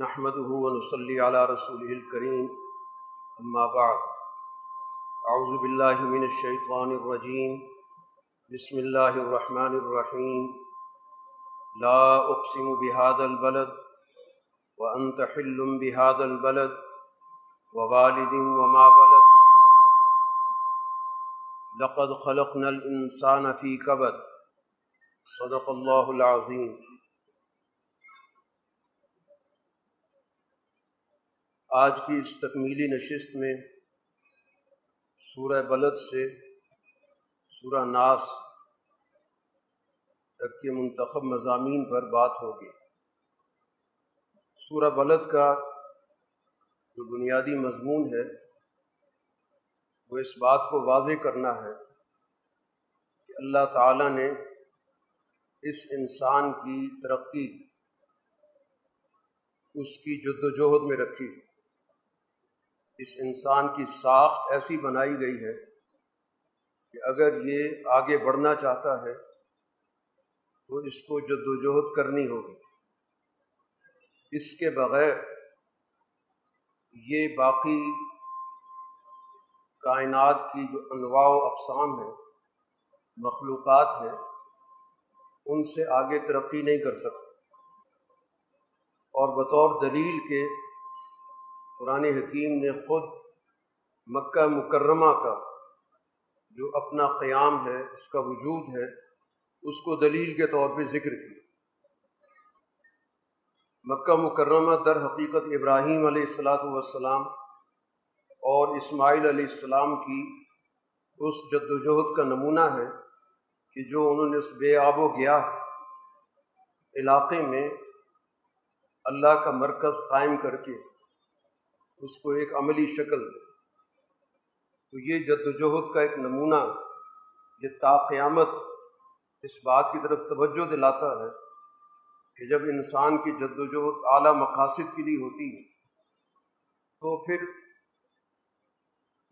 نحمده ونصلي على رسوله الكريم، أما بعد، أعوذ بالله من الشيطان الرجيم، بسم الله الرحمن الرحيم، لا أقسم بهذا البلد، وأنت حل بهذا البلد، ووالد وما ولد، لقد خلقنا الإنسان في كبد، صدق الله العظيم. آج کی اس تکمیلی نشست میں سورہ بلد سے سورہ ناس تک کے منتخب مضامین پر بات ہوگی۔ سورہ بلد کا جو بنیادی مضمون ہے، وہ اس بات کو واضح کرنا ہے کہ اللہ تعالیٰ نے اس انسان کی ترقی اس کی جد و جہد میں رکھی۔ اس انسان کی ساخت ایسی بنائی گئی ہے کہ اگر یہ آگے بڑھنا چاہتا ہے تو اس کو جد و جہد کرنی ہوگی۔ اس کے بغیر یہ باقی کائنات کی جو انواع و اقسام ہیں، مخلوقات ہیں، ان سے آگے ترقی نہیں کر سکتے اور بطور دلیل کے قرآن حکیم نے خود مکہ مکرمہ کا جو اپنا قیام ہے، اس کا وجود ہے، اس کو دلیل کے طور پہ ذکر کیا۔ مکہ مکرمہ در حقیقت ابراہیم علیہ السلاۃ والسلام اور اسماعیل علیہ السلام کی اس جد و جہد کا نمونہ ہے کہ جو انہوں نے اس بے آب و گیا علاقے میں اللہ کا مرکز قائم کر کے اس کو ایک عملی شکل دے۔ تو یہ جد و جہد کا ایک نمونہ، یہ تا قیامت اس بات کی طرف توجہ دلاتا ہے کہ جب انسان کی جد و جہد اعلیٰ مقاصد کے لیے ہوتی ہے، تو پھر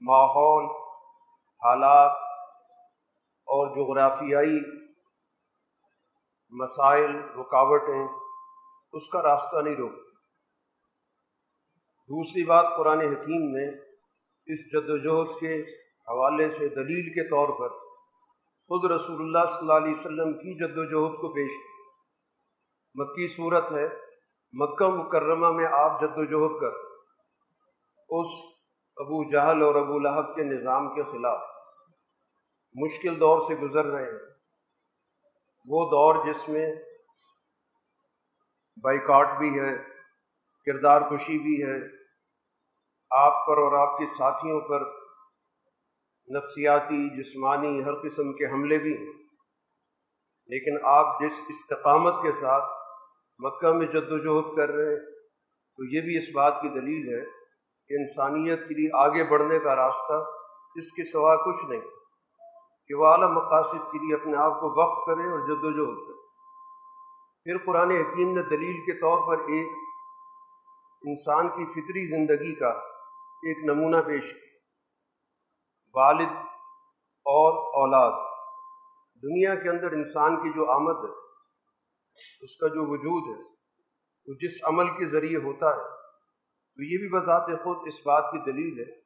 ماحول، حالات اور جغرافیائی مسائل، رکاوٹیں اس کا راستہ نہیں روکتی۔ دوسری بات قرآن حکیم نے اس جد و جہد کے حوالے سے دلیل کے طور پر خود رسول اللہ صلی اللہ علیہ وسلم کی جد و جہد کو پیش کی۔ مکی صورت ہے، مکہ مکرمہ میں آپ جد و جہد کر۔ اس ابو جہل اور ابو لہب کے نظام کے خلاف مشکل دور سے گزر رہے ہیں۔ وہ دور جس میں بائیکاٹ بھی ہے، کردار کشی بھی ہے۔ آپ پر اور آپ کے ساتھیوں پر، نفسیاتی، جسمانی، ہر قسم کے حملے بھی ہیں۔ لیکن آپ جس استقامت کے ساتھ مکہ میں جد و جہد کر رہے ہیں، تو یہ بھی اس بات کی دلیل ہے کہ انسانیت کے لیے آگے بڑھنے کا راستہ اس کے سوا کچھ نہیں، کہ وہ اعلیٰ مقاصد کے لیے اپنے آپ کو وقف کریں اور جد و جہد کریں پھر قرآن حکیم نے دلیل کے طور پر ایک انسان کی فطری زندگی کا ایک نمونہ پیش۔ کیا والد اور اولاد۔ دنیا کے اندر انسان کی جو آمد ہے، اس کا جو وجود ہے، وہ جس عمل کے ذریعے ہوتا ہے، تو یہ بھی بذات خود اس بات کی دلیل ہے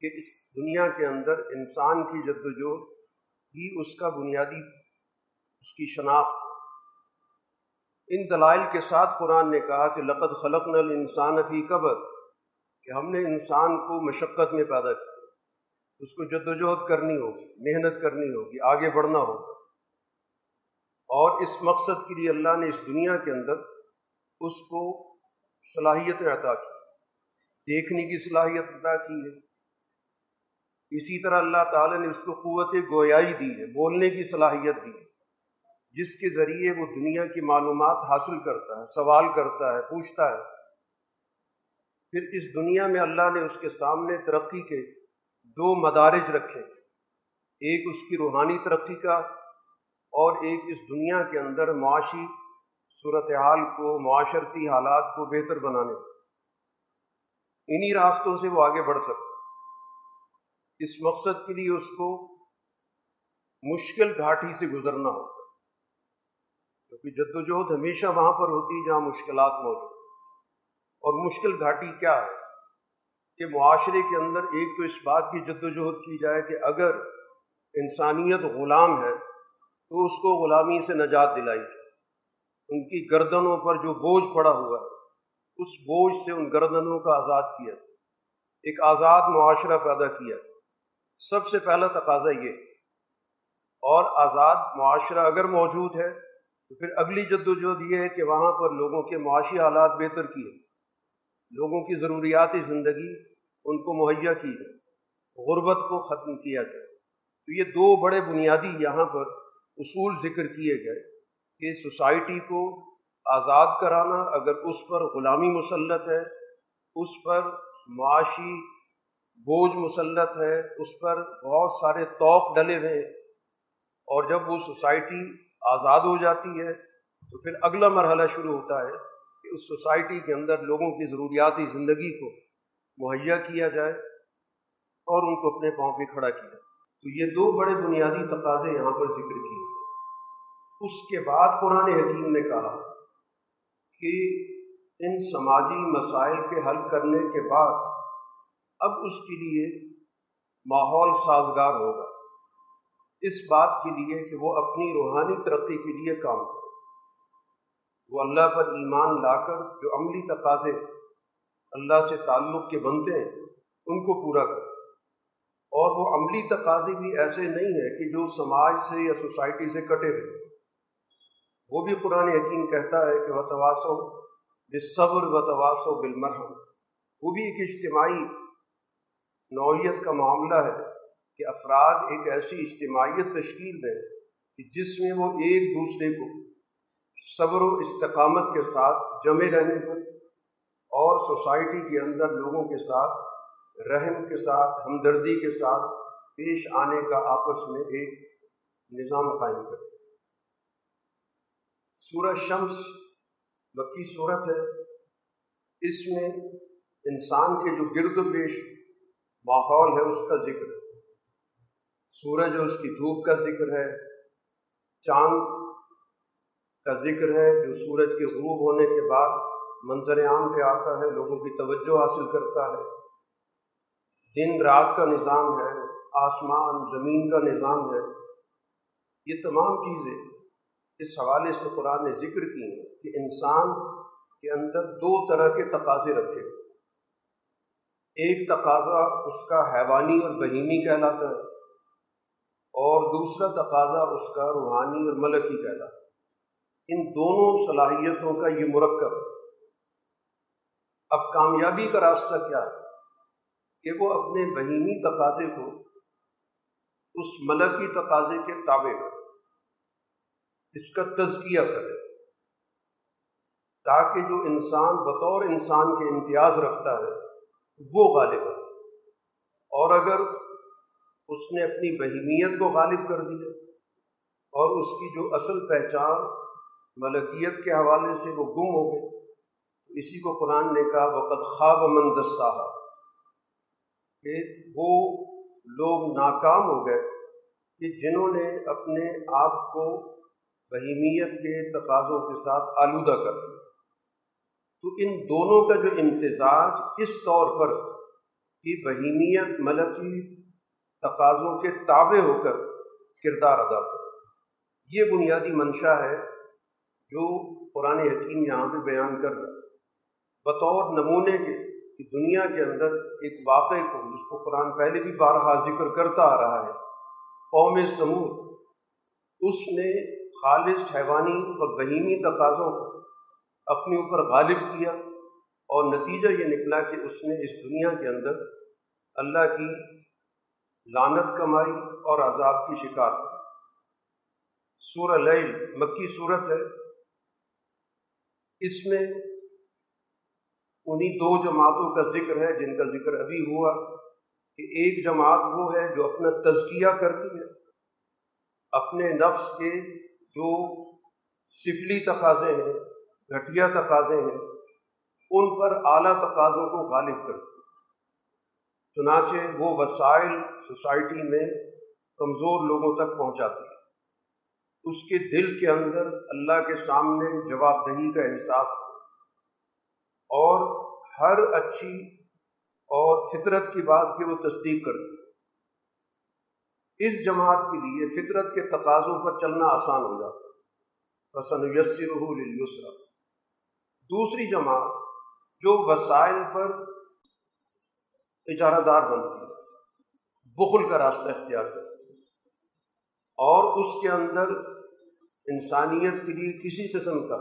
کہ اس دنیا کے اندر انسان کی جد وجہد ہی اس کا بنیادی، اس کی شناخت ان دلائل کے ساتھ قرآن نے کہا کہ لقد خلق نل انسان فی قبر۔ کہ ہم نے انسان کو مشقت میں پیدا کیا اس کو جد وجہد کرنی ہوگی محنت کرنی ہوگی آگے بڑھنا ہوگا اور اس مقصد کے لیے اللہ نے اس دنیا کے اندر اس کو صلاحیت عطا کی۔ دیکھنے کی صلاحیت عطا کی ہے۔ اسی طرح اللہ تعالیٰ نے اس کو قوت گویائی دی ہے، بولنے کی صلاحیت دی ہے۔ جس کے ذریعے وہ دنیا کی معلومات حاصل کرتا ہے، سوال کرتا ہے، پوچھتا ہے۔ پھر اس دنیا میں اللہ نے اس کے سامنے ترقی کے دو مدارج رکھے، ایک اس کی روحانی ترقی کا اور ایک اس دنیا کے اندر معاشی صورتحال کو، معاشرتی حالات کو بہتر بنانے۔ انہی راستوں سے وہ آگے بڑھ سکتا اس مقصد کے لیے اس کو مشکل گھاٹی سے گزرنا ہوتا کیونکہ جد و جہد ہمیشہ وہاں پر ہوتی ہے جہاں مشکلات موجود اور مشکل گھاٹی کیا ہے کہ معاشرے کے اندر ایک تو اس بات کی جد وجہد کی جائے کہ اگر انسانیت غلام ہے تو اس کو غلامی سے نجات دلائی ان کی گردنوں پر جو بوجھ پڑا ہوا ہے، اس بوجھ سے ان گردنوں کا آزاد کیا۔ ایک آزاد معاشرہ پیدا کیا۔ سب سے پہلا تقاضا یہ اور آزاد معاشرہ اگر موجود ہے، تو پھر اگلی جد و جہد یہ ہے کہ وہاں پر لوگوں کے معاشی حالات بہتر کیے۔ لوگوں کی ضروریاتی زندگی ان کو مہیا کی جائے غربت کو ختم کیا جائے تو یہ دو بڑے بنیادی یہاں پر اصول ذکر کیے گئے کہ سوسائٹی کو آزاد کرانا اگر اس پر غلامی مسلط ہے، اس پر معاشی بوجھ مسلط ہے، اس پر بہت سارے توق ڈلے ہوئے اور جب وہ سوسائٹی آزاد ہو جاتی ہے تو پھر اگلا مرحلہ شروع ہوتا ہے کہ اس سوسائٹی کے اندر لوگوں کی ضروریاتی زندگی کو مہیا کیا جائے اور ان کو اپنے پاؤں پہ کھڑا کیا تو یہ دو بڑے بنیادی تقاضے یہاں پر ذکر کیے اس کے بعد قرآن حکیم نے کہا کہ ان سماجی مسائل کے حل کرنے کے بعد اب اس کے لیے ماحول سازگار ہوگا۔ اس بات کے لیے کہ وہ اپنی روحانی ترقی کے لیے کام کرے۔ وہ اللہ پر ایمان لا کر جو عملی تقاضے اللہ سے تعلق کے بنتے ہیں، ان کو پورا کرے اور وہ عملی تقاضے بھی ایسے نہیں ہیں کہ جو سماج سے یا سوسائٹی سے کٹے ہوئے۔ وہ بھی قرآن یقین کہتا ہے کہ وہ تواسو بے صبر و تواسو بالمرحم۔ وہ بھی ایک اجتماعی نوعیت کا معاملہ ہے کہ افراد ایک ایسی اجتماعیت تشکیل دیں کہ جس میں وہ ایک دوسرے کو صبر و استقامت کے ساتھ جمے رہنے پر اور سوسائٹی کے اندر لوگوں کے ساتھ، رحم کے ساتھ، ہمدردی کے ساتھ پیش آنے کا آپس میں ایک نظام قائم کرے سورج شمس مکی صورت ہے۔ اس میں انسان کے جو گرد و پیش ماحول ہے، اس کا ذکر ہے۔ سورج اور اس کی دھوپ کا ذکر ہے۔ چاند کا ذکر ہے، جو سورج کے غروب ہونے کے بعد منظر عام پہ آتا ہے، لوگوں کی توجہ حاصل کرتا ہے۔ دن رات کا نظام ہے، آسمان، زمین کا نظام ہے۔ یہ تمام چیزیں اس حوالے سے قرآن نے ذکر کی ہیں کہ انسان کے اندر دو طرح کے تقاضے رکھے ایک تقاضا اس کا حیوانی اور بہیمی کہلاتا ہے اور دوسرا تقاضا اس کا روحانی اور ملکی کہلاتا ہے۔ ان دونوں صلاحیتوں کا یہ مرکب. اب کامیابی کا راستہ کیا ہے؟ کہ وہ اپنے بہیمی تقاضے کو اس ملکی تقاضے کے تابع کرے، اس کا تزکیہ کرے، تاکہ جو انسان بطور انسان کے امتیاز رکھتا ہے، وہ غالب ہے اور اگر اس نے اپنی بہیمیت کو غالب کر دیا، اور اس کی جو اصل پہچان ملکیت کے حوالے سے وہ گم ہو گئے۔ اسی کو قرآن نے کہا وقت خواب من دساہا کہ وہ لوگ ناکام ہو گئے کہ جنہوں نے اپنے آپ کو بہیمیت کے تقاضوں کے ساتھ آلودہ کر دیا۔ تو ان دونوں کا جو امتزاج اس طور پر کہ بہیمیت ملکی تقاضوں کے تابع ہو کر کردار ادا کر یہ بنیادی منشا ہے جو قرآن حکیم یہاں پہ بیان کر رہا ہے۔ بطور نمونے کے کہ دنیا کے اندر ایک واقعے کو جس کو قرآن پہلے بھی بارہا ذکر کرتا آ رہا ہے، قوم سمود، اس نے خالص، حیوانی اور بہیمی تقاضوں کو اپنے اوپر غالب کیا اور نتیجہ یہ نکلا کہ اس نے اس دنیا کے اندر اللہ کی لانت کمائی اور عذاب کی شکار کی سورہ لیل، مکی صورت ہے۔ اس میں انہیں دو جماعتوں کا ذکر ہے، جن کا ذکر ابھی ہوا کہ ایک جماعت وہ ہے جو اپنا تزکیہ کرتی ہے، اپنے نفس کے جو سفلی تقاضے ہیں، گھٹیا تقاضے ہیں، ان پر اعلیٰ تقاضوں کو غالب کرتی چنانچہ وہ وسائل سوسائٹی میں کمزور لوگوں تک پہنچاتی ہے اس کے دل کے اندر اللہ کے سامنے جواب دہی کا احساس ہے۔ اور ہر اچھی اور فطرت کی بات کی وہ تصدیق کرتی اس جماعت کے لیے فطرت کے تقاضوں پر چلنا آسان ہو جاتا فسن یسر یسرا دوسری جماعت جو وسائل پر اجارہ دار بنتی ہے۔ بخل کا راستہ اختیار کرتی ہے۔ اور اس کے اندر انسانیت کے لیے کسی قسم کا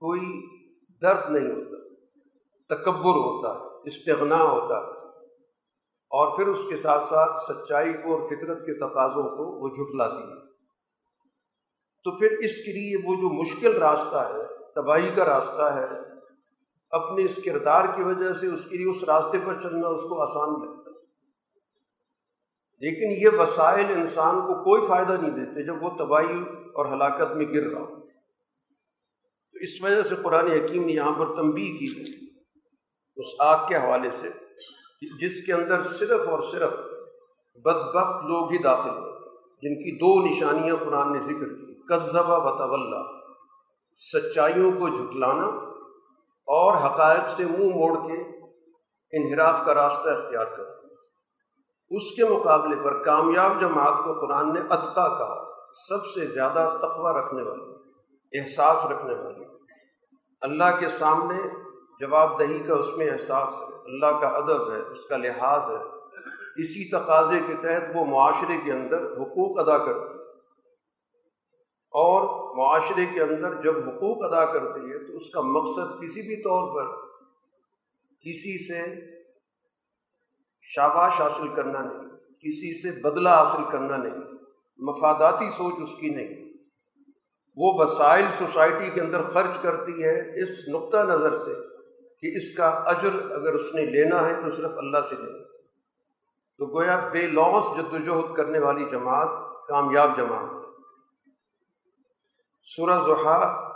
کوئی درد نہیں ہوتا، تکبر ہوتا ہے، استغنا ہوتا ہے۔ اور پھر اس کے ساتھ ساتھ سچائی کو اور فطرت کے تقاضوں کو وہ جھٹلاتی ہے۔ تو پھر اس کے لیے وہ جو مشکل راستہ ہے، تباہی کا راستہ ہے، اپنے اس کردار کی وجہ سے اس کے لیے اس راستے پر چلنا اس کو آسان لگتا ہے۔ لیکن یہ وسائل انسان کو کوئی فائدہ نہیں دیتے جب وہ تباہی اور ہلاکت میں گر رہا ہو۔ تو اس وجہ سے قرآن حکیم نے یہاں پر تنبیہ کی ہے۔ اس آگ کے حوالے سے جس کے اندر صرف اور صرف بد بخت لوگ ہی داخل ہو جن کی دو نشانیاں قرآن نے ذکر کی۔ قذبہ بطول سچائیوں کو جھٹلانا اور حقائق سے منہ مو موڑ کے انحراف کا راستہ اختیار کرنا۔ اس کے مقابلے پر کامیاب جماعت کو قرآن نے اطقا کہا، سب سے زیادہ تقوی رکھنے والی، احساس رکھنے والی۔ اللہ کے سامنے جواب دہی کا اس میں احساس ہے، اللہ کا ادب ہے، اس کا لحاظ ہے۔ اسی تقاضے کے تحت وہ معاشرے کے اندر حقوق ادا کرتی ہے۔ اور معاشرے کے اندر جب حقوق ادا کرتی ہے تو اس کا مقصد کسی بھی طور پر کسی سے شاباش حاصل کرنا نہیں، کسی سے بدلہ حاصل کرنا نہیں، مفاداتی سوچ اس کی نہیں۔ وہ وسائل سوسائٹی کے اندر خرچ کرتی ہے اس نقطہ نظر سے کہ اس کا اجر اگر اس نے لینا ہے تو صرف اللہ سے لینا تو گویا بے لوس جد وجہد کرنے والی جماعت کامیاب جماعت ہے۔ سورہ ضحا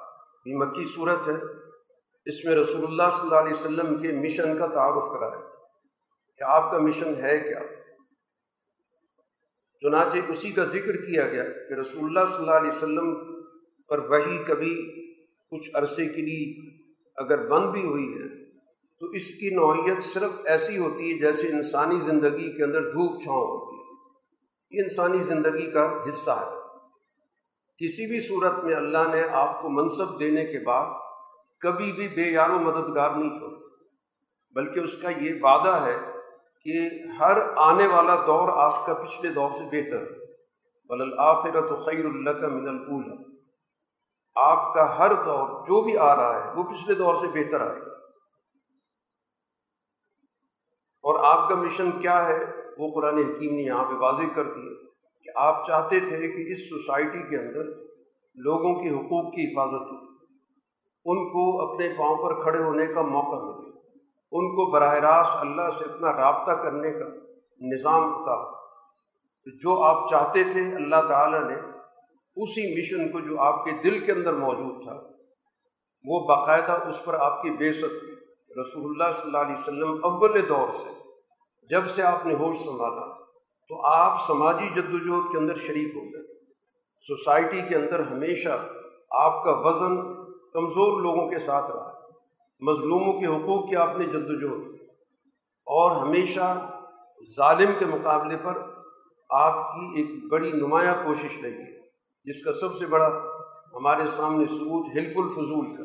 بھی مکی صورت ہے۔ اس میں رسول اللہ صلی اللہ علیہ وسلم کے مشن کا تعارف کرا ہے کہ آپ کا مشن ہے کیا؟ چنانچہ اسی کا ذکر کیا گیا کہ رسول اللہ صلی اللہ علیہ وسلم پر وہی کبھی کچھ عرصے کے لیے اگر بند بھی ہوئی ہے، تو اس کی نوعیت صرف ایسی ہوتی ہے جیسے انسانی زندگی کے اندر دھوپ چھاؤں ہوتی ہے۔ یہ انسانی زندگی کا حصہ ہے۔ کسی بھی صورت میں اللہ نے آپ کو منصب دینے کے بعد کبھی بھی بے یار و مددگار نہیں چھوڑا، بلکہ اس کا یہ وعدہ ہے کہ ہر آنے والا دور آپ کا پچھلے دور سے بہتر ہے۔ بل آفرت و خیر اللہ کا من القول آپ کا ہر دور جو بھی آ رہا ہے، وہ پچھلے دور سے بہتر آئے گا۔ اور آپ کا مشن کیا ہے؟ وہ قرآن حکیم نے یہاں پہ واضح کر دیا کہ آپ چاہتے تھے کہ اس سوسائٹی کے اندر لوگوں کے حقوق کی حفاظت ہو۔ ان کو اپنے پاؤں پر کھڑے ہونے کا موقع ملے۔ ان کو براہ راست اللہ سے اپنا رابطہ کرنے کا نظام تھا جو آپ چاہتے تھے اللہ تعالیٰ نے، اسی مشن کو جو آپ کے دل کے اندر موجود تھا، وہ باقاعدہ اس پر آپ کی بے ست رسول اللہ صلی اللہ علیہ وسلم اول دور سے جب سے آپ نے ہوش سنبھالا، تو آپ سماجی جد وجہد کے اندر شریک ہو گئے۔ سوسائٹی کے اندر ہمیشہ آپ کا وزن کمزور لوگوں کے ساتھ رہا۔ مظلوموں کے حقوق کی آپ نے جد وجہد اور ہمیشہ ظالم کے مقابلے پر آپ کی ایک بڑی نمایاں کوشش رہی ہے، جس کا سب سے بڑا ہمارے سامنے ثبوت حلف الفضول کا،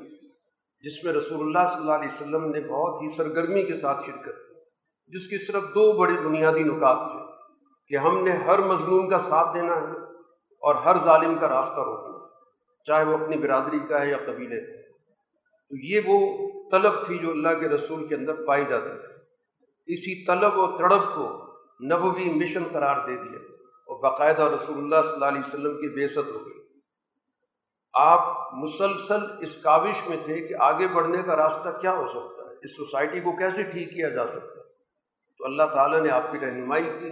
جس میں رسول اللہ صلی اللہ علیہ وسلم نے بہت ہی سرگرمی کے ساتھ شرکت کی۔ جس کی صرف دو بڑے بنیادی نکات تھے کہ ہم نے ہر مظلوم کا ساتھ دینا ہے اور ہر ظالم کا راستہ روکنا چاہے وہ اپنی برادری کا ہے یا قبیلے کا۔ تو یہ وہ طلب تھی جو اللہ کے رسول کے اندر پائی جاتی تھی۔ اسی طلب و تڑب کو نبوی مشن قرار دے دیا اور باقاعدہ رسول اللہ صلی اللہ علیہ وسلم کی بےست ہو گئی۔ آپ مسلسل اس کاوش میں تھے کہ آگے بڑھنے کا راستہ کیا ہو سکتا ہے، اس سوسائٹی کو کیسے ٹھیک کیا جا سکتا ہے؟ تو اللہ تعالیٰ نے آپ کی رہنمائی کی،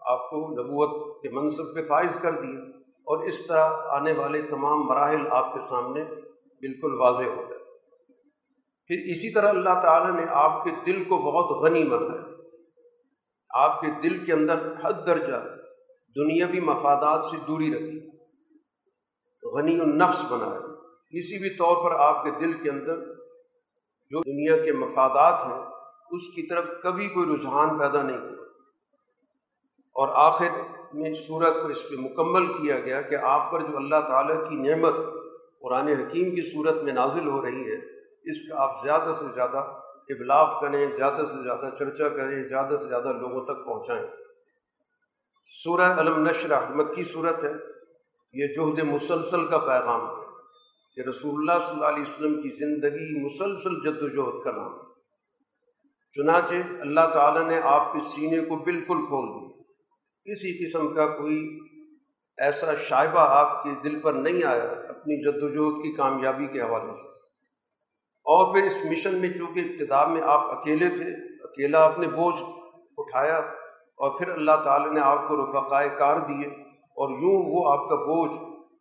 آپ کو نبوت کے منصب پہ فائز کر دیا اور اس طرح آنے والے تمام مراحل آپ کے سامنے بالکل واضح ہو گئے۔ پھر اسی طرح اللہ تعالیٰ نے آپ کے دل کو بہت غنی بنایا۔ آپ کے دل کے اندر حد درجہ دنیاوی مفادات سے دوری رکھی۔ غنی النفس بنایا۔ کسی بھی طور پر آپ کے دل کے اندر جو دنیا کے مفادات ہیں، اس کی طرف کبھی کوئی رجحان پیدا نہیں ہوا۔ اور آخر میں صورت کو اس پہ مکمل کیا گیا کہ آپ پر جو اللہ تعالیٰ کی نعمت قرآن حکیم کی صورت میں نازل ہو رہی ہے اس کا آپ زیادہ سے زیادہ ابلاغ کریں، زیادہ سے زیادہ چرچا کریں، زیادہ سے زیادہ لوگوں تک پہنچائیں۔ سورہ علم نشرہ، مکی صورت ہے۔ یہ جہد مسلسل کا پیغام ہے کہ رسول اللہ صلی اللہ علیہ وسلم کی زندگی مسلسل جد و جہد کا نام ہے۔ چنانچہ اللہ تعالیٰ نے آپ کے سینے کو بالکل کھول دیا۔ کسی قسم کا کوئی ایسا شائبہ آپ کے دل پر نہیں آیا اپنی جد وجہد کی کامیابی کے حوالے سے۔ اور پھر اس مشن میں چونکہ ابتدا میں آپ اکیلے تھے، اکیلا اپنے بوجھ اٹھایا اور پھر اللہ تعالیٰ نے آپ کو رفقائے کار دیے اور یوں وہ آپ کا بوجھ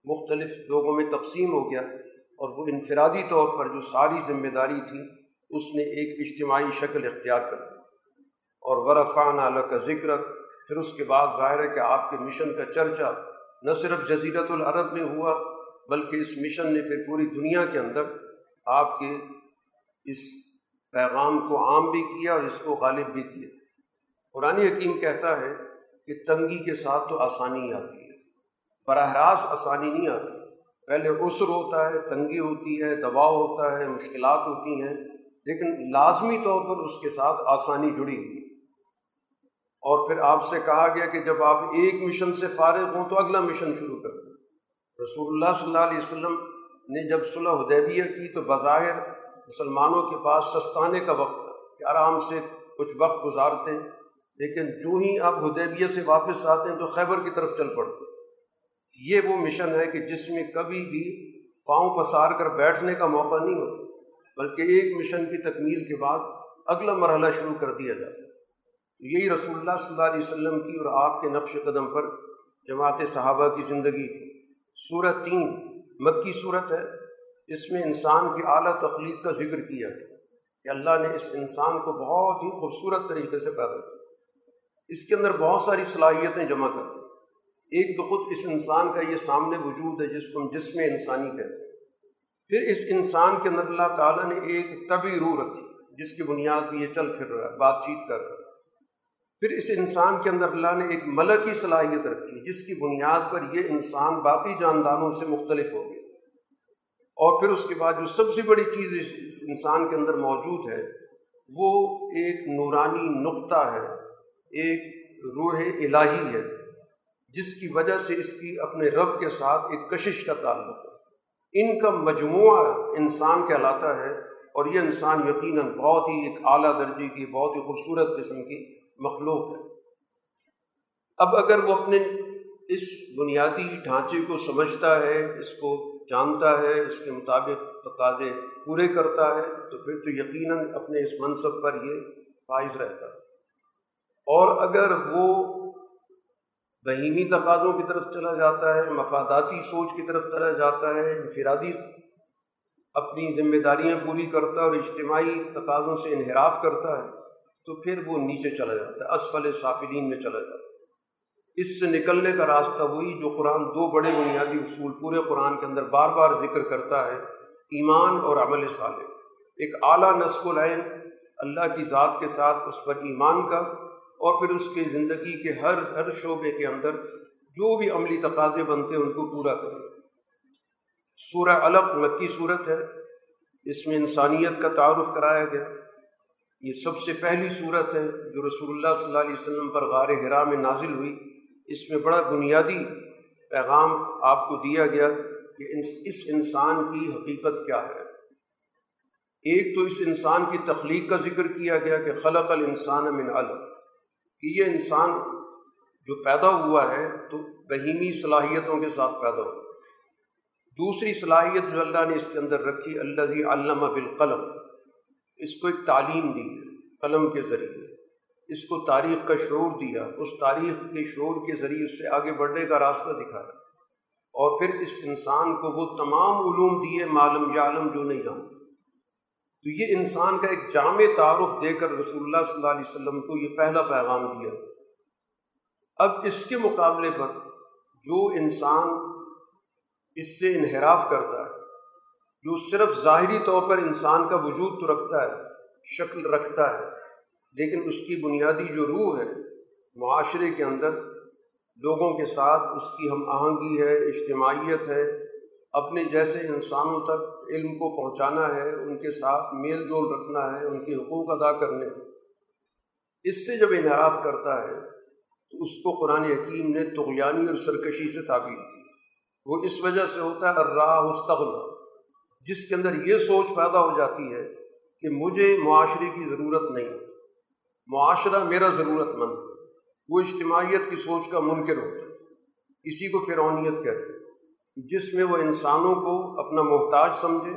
مختلف لوگوں میں تقسیم ہو گیا اور وہ انفرادی طور پر جو ساری ذمہ داری تھی، اس نے ایک اجتماعی شکل اختیار کر دی۔ اور ورفان اعلیٰ کا ذکر پھر اس کے بعد ظاہر ہے کہ آپ کے مشن کا چرچا نہ صرف جزیرت العرب میں ہوا بلکہ اس مشن نے پھر پوری دنیا کے اندر آپ کے اس پیغام کو عام بھی کیا اور اس کو غالب بھی کیا۔ قرآن حکیم کہتا ہے کہ تنگی کے ساتھ تو آسانی آتی ہے، براہ راست آسانی نہیں آتی۔ پہلے عسر ہوتا ہے، تنگی ہوتی ہے، دباؤ ہوتا ہے، مشکلات ہوتی ہیں، لیکن لازمی طور پر اس کے ساتھ آسانی جڑی ہوئی۔ اور پھر آپ سے کہا گیا کہ جب آپ ایک مشن سے فارغ ہوں تو اگلا مشن شروع کریں رسول اللہ صلی اللہ علیہ وسلم نے جب صلح حدیبیہ کی تو بظاہر مسلمانوں کے پاس سستانے کا وقت تھا کہ آرام سے کچھ وقت گزارتے ہیں لیکن جو ہی آپ حدیبیہ سے واپس آتے ہیں تو خیبر کی طرف چل پڑتے۔ یہ وہ مشن ہے کہ جس میں کبھی بھی پاؤں پسار کر بیٹھنے کا موقع نہیں ہوتا، بلکہ ایک مشن کی تکمیل کے بعد اگلا مرحلہ شروع کر دیا جاتا۔ ہے یہی رسول اللہ صلی اللہ علیہ وسلم کی اور آپ کے نقش قدم پر جماعت صحابہ کی زندگی تھی۔ صورت تین مکی صورت ہے، اس میں انسان کی اعلیٰ تخلیق کا ذکر کیا گیا۔ کہ اللہ نے اس انسان کو بہت ہی خوبصورت طریقے سے پیدا کیا۔ اس کے اندر بہت ساری صلاحیتیں جمع کر ایک تو خود اس انسان کا یہ سامنے وجود ہے، جس کو ہم جسم انسانی کہتے ہیں۔ پھر اس انسان کے اندر اللہ تعالیٰ نے ایک طبی روح رکھی، جس کی بنیاد پہ یہ چل پھر رہا ہے، بات چیت کر رہا ہے۔ پھر اس انسان کے اندر اللہ نے ایک ملکی صلاحیت رکھی، جس کی بنیاد پر یہ انسان باقی جانداروں سے مختلف ہو گیا۔ اور پھر اس کے بعد جو سب سے بڑی چیز اس انسان کے اندر موجود ہے، وہ ایک نورانی نقطہ ہے، ایک روح الہی ہے، جس کی وجہ سے اس کی اپنے رب کے ساتھ ایک کشش کا تعلق ہے۔ ان کا مجموعہ انسان کہلاتا ہے اور یہ انسان یقیناً بہت ہی ایک اعلیٰ درجے کی، بہت ہی خوبصورت قسم کی مخلوق ہے۔ اب اگر وہ اپنے اس بنیادی ڈھانچے کو سمجھتا ہے، اس کو جانتا ہے، اس کے مطابق تقاضے پورے کرتا ہے، تو پھر تو یقیناً اپنے اس منصب پر یہ فائز رہتا ہے۔ اور اگر وہ بہیمی تقاضوں کی طرف چلا جاتا ہے، مفاداتی سوچ کی طرف چلا جاتا ہے، انفرادی اپنی ذمہ داریاں پوری کرتا ہے اور اجتماعی تقاضوں سے انحراف کرتا ہے تو پھر وہ نیچے چلا جاتا ہے، اسفل صافلین میں چلا جاتا ہے۔ اس سے نکلنے کا راستہ وہی جو قرآن دو بڑے بنیادی اصول پورے قرآن کے اندر بار بار ذکر کرتا ہے، ایمان اور عمل صالح۔ ایک اعلیٰ نصب العین، اللہ کی ذات کے ساتھ اس پر ایمان کا، اور پھر اس کی زندگی کے ہر ہر شعبے کے اندر جو بھی عملی تقاضے بنتے ہیں ان کو پورا کریں۔ سورہ الگ مکی صورت ہے، اس میں انسانیت کا تعارف کرایا گیا۔ یہ سب سے پہلی صورت ہے جو رسول اللہ صلی اللہ علیہ وسلم پر غار حرا میں نازل ہوئی۔ اس میں بڑا بنیادی پیغام آپ کو دیا گیا کہ اس انسان کی حقیقت کیا ہے۔ ایک تو اس انسان کی تخلیق کا ذکر کیا گیا کہ خلق الانسان من علم کہ یہ انسان جو پیدا ہوا ہے تو بہیمی صلاحیتوں کے ساتھ پیدا ہوا۔ دوسری صلاحیت جو اللہ نے اس کے اندر رکھی اللہ زی علامہ بالقلم۔ اس کو ایک تعلیم دی ہے قلم کے ذریعے۔ اس کو تاریخ کا شعور دیا، اس تاریخ کے شعور کے ذریعے اس سے آگے بڑھنے کا راستہ دکھایا۔ اور پھر اس انسان کو وہ تمام علوم دیے معلوم یا عالم جو نہیں جانتے تو یہ انسان کا ایک جامع تعارف دے کر رسول اللہ صلی اللہ علیہ وسلم کو یہ پہلا پیغام دیا۔ اب اس کے مقابلے پر جو انسان اس سے انحراف کرتا جو صرف ظاہری طور پر انسان کا وجود تو رکھتا ہے، شکل رکھتا ہے، لیکن اس کی بنیادی جو روح ہے، معاشرے کے اندر، لوگوں کے ساتھ اس کی ہم آہنگی ہے، اجتماعیت ہے، اپنے جیسے انسانوں تک علم کو پہنچانا ہے، ان کے ساتھ میل جول رکھنا ہے، ان کے حقوق ادا کرنے اس سے جب انحراف کرتا ہے، تو اس کو قرآن حکیم نے تغیانی اور سرکشی سے تعبیر کی۔ وہ اس وجہ سے ہوتا ہے راہ استغنا جس کے اندر یہ سوچ پیدا ہو جاتی ہے کہ مجھے معاشرے کی ضرورت نہیں معاشرہ میرا ضرورت مند وہ اجتماعیت کی سوچ کا منکر ہوتا ہے۔ اسی کو فرونیت کہتے ہیں جس میں وہ انسانوں کو اپنا محتاج سمجھے،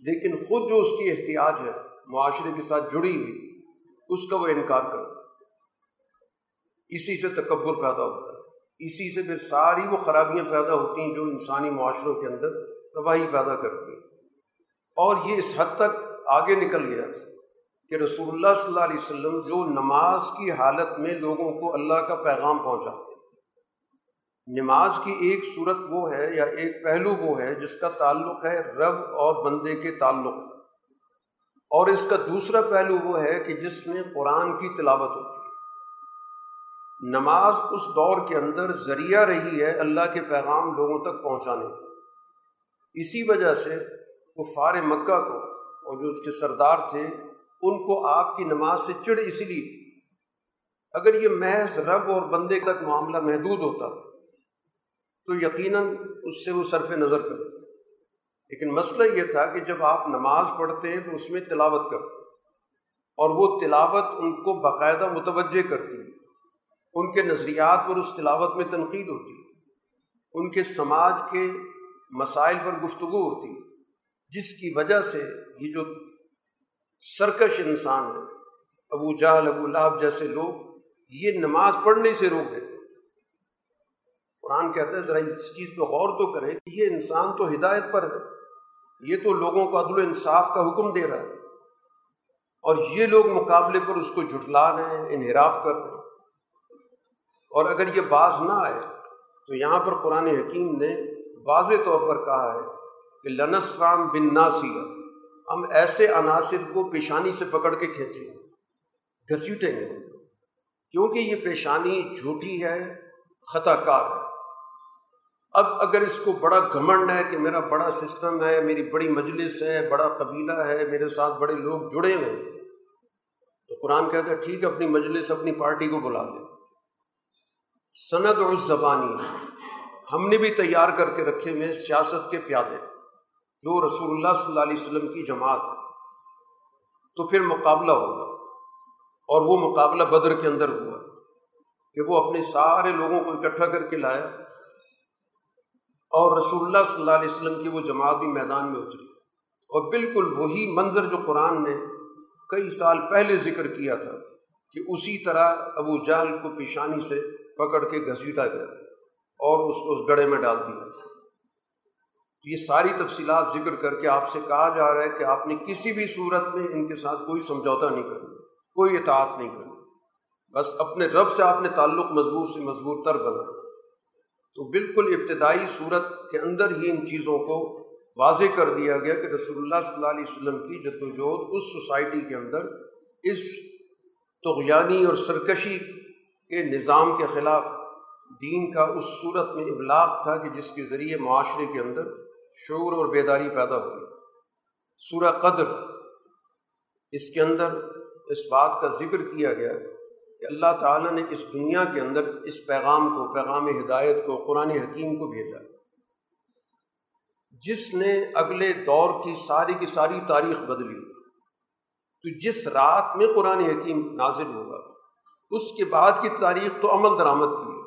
لیکن خود جو اس کی احتیاط ہے، معاشرے کے ساتھ جڑی ہوئی، اس کا وہ انکار کر اسی سے تکبر پیدا ہوتا ہے۔ اسی سے پھر ساری وہ خرابیاں پیدا ہوتی ہیں جو انسانی معاشروں کے اندر تباہی پیدا کرتی ہیں۔ اور یہ اس حد تک آگے نکل گیا کہ رسول اللہ صلی اللہ علیہ وسلم جو نماز کی حالت میں لوگوں کو اللہ کا پیغام پہنچاتے ہیں۔ نماز کی ایک صورت وہ ہے یا ایک پہلو وہ ہے جس کا تعلق ہے رب اور بندے کے تعلق۔ اور اس کا دوسرا پہلو وہ ہے کہ جس میں قرآن کی تلاوت ہوتی ہے۔ نماز اس دور کے اندر ذریعہ رہی ہے اللہ کے پیغام لوگوں تک پہنچانے۔ کی اسی وجہ سے وہ فار مکہ کو اور جو اس کے سردار تھے، ان کو آپ کی نماز سے چڑ اس لیے تھی۔ اگر یہ محض رب اور بندے تک معاملہ محدود ہوتا، تو یقیناً اس سے وہ صرف نظر کرتے۔ لیکن مسئلہ یہ تھا کہ جب آپ نماز پڑھتے ہیں، تو اس میں تلاوت کرتے۔ اور وہ تلاوت ان کو باقاعدہ متوجہ کرتی۔ ہے ان کے نظریات پر اس تلاوت میں تنقید ہوتی۔ ہے ان کے سماج کے مسائل پر گفتگو ہوتی۔ ہے جس کی وجہ سے یہ جو سرکش انسان ہے، ابو جہل، ابو لہب جیسے لوگ یہ نماز پڑھنے سے روک دیتے قرآن کہتے ہیں ذرا اس چیز پہ غور تو کریں کہ یہ انسان تو ہدایت پر ہے۔ یہ تو لوگوں کو عدل و انصاف کا حکم دے رہا ہے۔ اور یہ لوگ مقابلے پر اس کو جھٹلا رہے ہیں، انحراف کر رہے ہیں۔ اور اگر یہ باز نہ آئے تو یہاں پر قرآن حکیم نے واضح طور پر کہا ہے کہ لنس رام بن ناسیہ ہم ایسے عناصر کو پیشانی سے پکڑ کے کھینچیں۔ گے گھسیٹیں گے۔ کیونکہ یہ پیشانی جھوٹی ہے، خطا کار ہے۔ اب اگر اس کو بڑا گھمنڈ ہے کہ میرا بڑا سسٹم ہے، میری بڑی مجلس ہے، بڑا قبیلہ ہے، میرے ساتھ بڑے لوگ جڑے ہوئے ہیں تو قرآن کہتا ہے، ٹھیک ہے، اپنی مجلس، اپنی پارٹی کو بلا لیں۔ سند اور زبانی ہم نے بھی تیار کر کے رکھے ہوئے سیاست کے پیادے۔ جو رسول اللہ صلی اللہ علیہ وسلم کی جماعت ہے، تو پھر مقابلہ ہوگا۔ اور وہ مقابلہ بدر کے اندر ہوا کہ وہ اپنے سارے لوگوں کو اکٹھا کر کے لایا اور رسول اللہ صلی اللہ علیہ وسلم کی وہ جماعت بھی میدان میں اتری۔ اور بالکل وہی منظر جو قرآن نے کئی سال پہلے ذکر کیا تھا کہ اسی طرح ابو جہل کو پیشانی سے پکڑ کے گھسیٹا گیا اور اس کو اس گڑھے میں ڈال دیا یہ ساری تفصیلات ذکر کر کے آپ سے کہا جا رہا ہے کہ آپ نے کسی بھی صورت میں ان کے ساتھ کوئی سمجھوتا نہیں کرنا کوئی اطاعت نہیں کرنا بس اپنے رب سے آپ نے تعلق مضبوط سے مضبوط تر بنا۔ تو بالکل ابتدائی صورت کے اندر ہی ان چیزوں کو واضح کر دیا گیا کہ رسول اللہ صلی اللہ علیہ وسلم کی جد وجہد اس سوسائٹی کے اندر، اس تغیانی اور سرکشی کے نظام کے خلاف دین کا اس صورت میں ابلاغ تھا کہ جس کے ذریعے معاشرے کے اندر شعور اور بیداری پیدا ہوئی۔ سورہ قدر، اس کے اندر اس بات کا ذکر کیا گیا کہ اللہ تعالیٰ نے اس دنیا کے اندر اس پیغام کو، پیغام ہدایت کو، قرآن حکیم کو بھیجا۔ جس نے اگلے دور کی ساری کی ساری تاریخ بدلی، تو جس رات میں قرآن حکیم نازل ہوگا، اس کے بعد کی تاریخ تو عمل درآمد کی ہے۔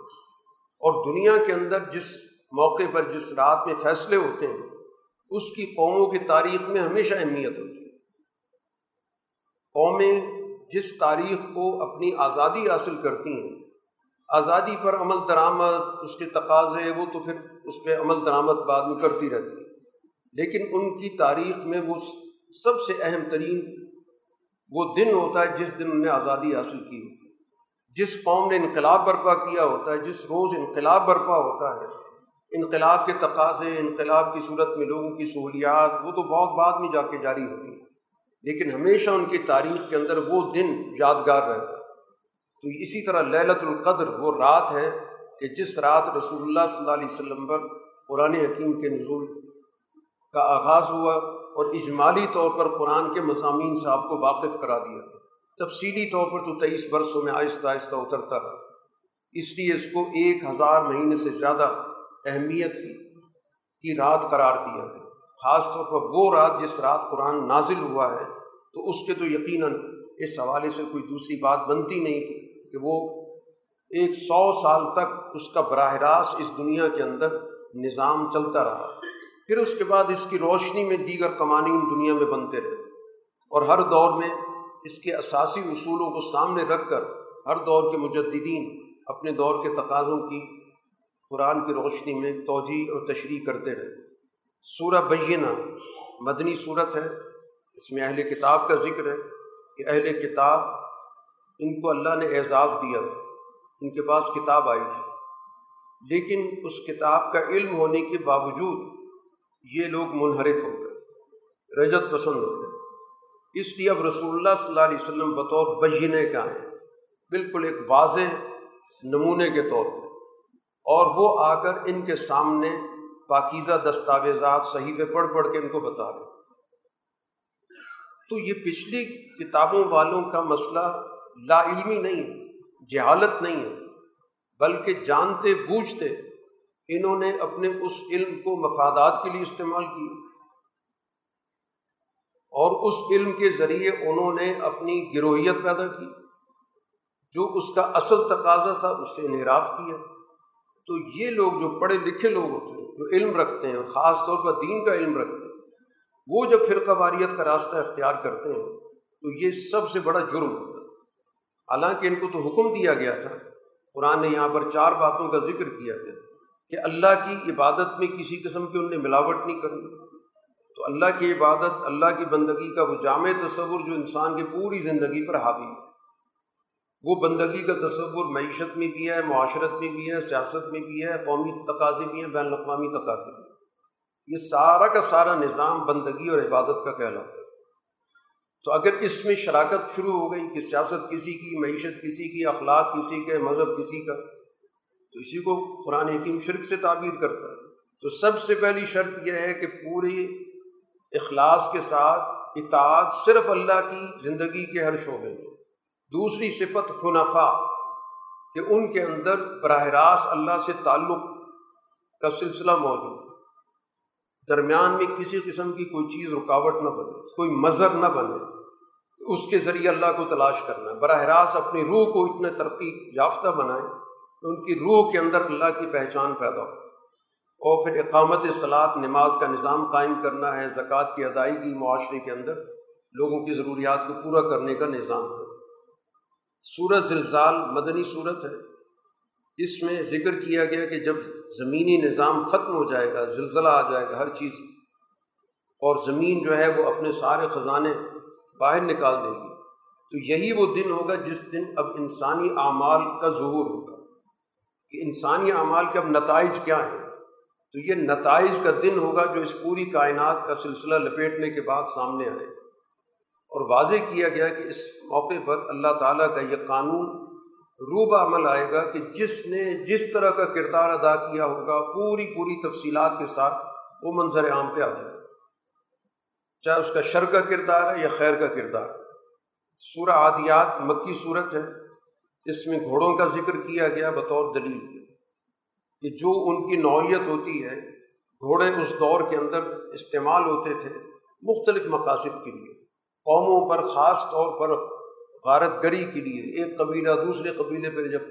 اور دنیا کے اندر جس موقع پر جس رات میں فیصلے ہوتے ہیں، اس کی قوموں کی تاریخ میں ہمیشہ اہمیت ہوتی ہے۔ قومیں جس تاریخ کو اپنی آزادی حاصل کرتی ہیں، آزادی پر عمل درآمد، اس کے تقاضے، وہ تو پھر اس پہ عمل درآمد بعد میں کرتی رہتی ہے لیکن ان کی تاریخ میں وہ سب سے اہم ترین وہ دن ہوتا ہے جس دن انہوں نے آزادی حاصل کی ہوتی ہے۔ جس قوم نے انقلاب برپا کیا ہوتا ہے، جس روز انقلاب برپا ہوتا ہے انقلاب کے تقاضے، انقلاب کی صورت میں لوگوں کی سہولیات، وہ تو بہت بعد میں جا کے جاری ہوتی ہیں۔ لیکن ہمیشہ ان کی تاریخ کے اندر وہ دن یادگار رہتا ہے۔ تو اسی طرح للت القدر، وہ رات ہے کہ جس رات رسول اللہ صلی اللہ علیہ وسلم پر قرآن حکیم کے نزول کا آغاز ہوا اور اجمالی طور پر قرآن کے مضامین سے آپ کو واقف کرا دیا تفصیلی طور پر تو تیئیس برسوں میں آہستہ آہستہ اترتا رہا۔ اس لیے اس کو ایک ہزار مہینے سے زیادہ اہمیت کی کی رات قرار دیا ہے۔ خاص طور پر وہ رات جس رات قرآن نازل ہوا ہے، تو اس کے تو یقیناً اس حوالے سے کوئی دوسری بات بنتی نہیں کہ وہ ایک سو سال تک اس کا براہ راست اس دنیا کے اندر نظام چلتا رہا۔ پھر اس کے بعد اس کی روشنی میں دیگر قوانین دنیا میں بنتے رہے۔ اور ہر دور میں اس کے اساسی اصولوں کو سامنے رکھ کر ہر دور کے مجددین اپنے دور کے تقاضوں کی قرآن کی روشنی میں توجہ اور تشریح کرتے رہے۔ سورہ بینہ مدنی صورت ہے۔ اس میں اہل کتاب کا ذکر ہے کہ اہل کتاب ان کو اللہ نے اعزاز دیا تھا۔ ان کے پاس کتاب آئی تھی۔ لیکن اس کتاب کا علم ہونے کے باوجود یہ لوگ منحرف ہو گئے، رجت پسند ہو گئے۔ اس لیے اب رسول اللہ صلی اللہ علیہ وسلم بطور بہینے کا ہیں بالکل ایک واضح نمونے کے طور پر۔ اور وہ آ کر ان کے سامنے پاکیزہ دستاویزات صحیح پہ پڑھ پڑھ کے ان کو بتا رہے تو یہ پچھلی کتابوں والوں کا مسئلہ لا علمی نہیں ہے، جہالت نہیں ہے، بلکہ جانتے بوجھتے انہوں نے اپنے اس علم کو مفادات کے لیے استعمال کی۔ اور اس علم کے ذریعے انہوں نے اپنی گروہیت پیدا کی، جو اس کا اصل تقاضا تھا، اس سے انحراف کیا۔ تو یہ لوگ جو پڑھے لکھے لوگ ہوتے ہیں، جو علم رکھتے ہیں اور خاص طور پر دین کا علم رکھتے ہیں، وہ جب فرقہ واریت کا راستہ اختیار کرتے ہیں، تو یہ سب سے بڑا جرم ہوتا ہے۔ حالانکہ ان کو تو حکم دیا گیا تھا، قرآن نے یہاں پر چار باتوں کا ذکر کیا گیا کہ اللہ کی عبادت میں کسی قسم کی ان نے ملاوٹ نہیں کرنی۔ تو اللہ کی عبادت، اللہ کی بندگی کا وہ جامع تصور جو انسان کی پوری زندگی پر حاوی ہے۔ وہ بندگی کا تصور معیشت میں بھی ہے، معاشرت میں بھی ہے، سیاست میں بھی ہے، قومی تقاضے بھی ہیں، بین الاقوامی تقاضے بھی ہیں۔ یہ سارا کا سارا نظام بندگی اور عبادت کا کہلاتا ہے۔ تو اگر اس میں شراکت شروع ہو گئی کہ سیاست کسی کی، معیشت کسی کی، اخلاق کسی کے، مذہب کسی کا، تو اسی کو قرآن حکیم شرک سے تعبیر کرتا ہے۔ تو سب سے پہلی شرط یہ ہے کہ پوری اخلاص کے ساتھ اطاعت صرف اللہ کی زندگی کے ہر شعبے میں۔ دوسری صفت خنفا کہ ان کے اندر براہ راست اللہ سے تعلق کا سلسلہ موجود درمیان میں کسی قسم کی کوئی چیز رکاوٹ نہ بنے، کوئی مظہر نہ بنے، اس کے ذریعے اللہ کو تلاش کرنا ہے۔ براہ راست اپنی روح کو اتنے ترقی یافتہ بنائیں کہ ان کی روح کے اندر اللہ کی پہچان پیدا ہو۔ اور پھر اقامت صلاحت نماز کا نظام قائم کرنا ہے، زکوٰۃ کی ادائیگی، معاشرے کے اندر لوگوں کی ضروریات کو پورا کرنے کا نظام ہے۔ سورت زلزال مدنی صورت ہے۔ اس میں ذکر کیا گیا کہ جب زمینی نظام ختم ہو جائے گا، زلزلہ آ جائے گا، ہر چیز، اور زمین جو ہے وہ اپنے سارے خزانے باہر نکال دے گی۔ تو یہی وہ دن ہوگا جس دن اب انسانی اعمال کا ظہور ہوگا۔ کہ انسانی اعمال کے اب نتائج کیا ہیں؟ تو یہ نتائج کا دن ہوگا جو اس پوری کائنات کا سلسلہ لپیٹنے کے بعد سامنے آئے۔ اور واضح کیا گیا کہ اس موقع پر اللہ تعالیٰ کا یہ قانون روب عمل آئے گا کہ جس نے جس طرح کا کردار ادا کیا ہوگا، پوری پوری تفصیلات کے ساتھ وہ منظر عام پہ آ جائے گا۔ چاہے اس کا شر کا کردار ہے یا خیر کا کردار۔ سورہ عادیات مکی صورت ہے۔ اس میں گھوڑوں کا ذکر کیا گیا بطور دلیل کے۔ کہ جو ان کی نوعیت ہوتی ہے، گھوڑے اس دور کے اندر استعمال ہوتے تھے مختلف مقاصد کے لیے۔ قوموں پر خاص طور پر غارت گری کے لیے، ایک قبیلہ دوسرے قبیلے پہ جب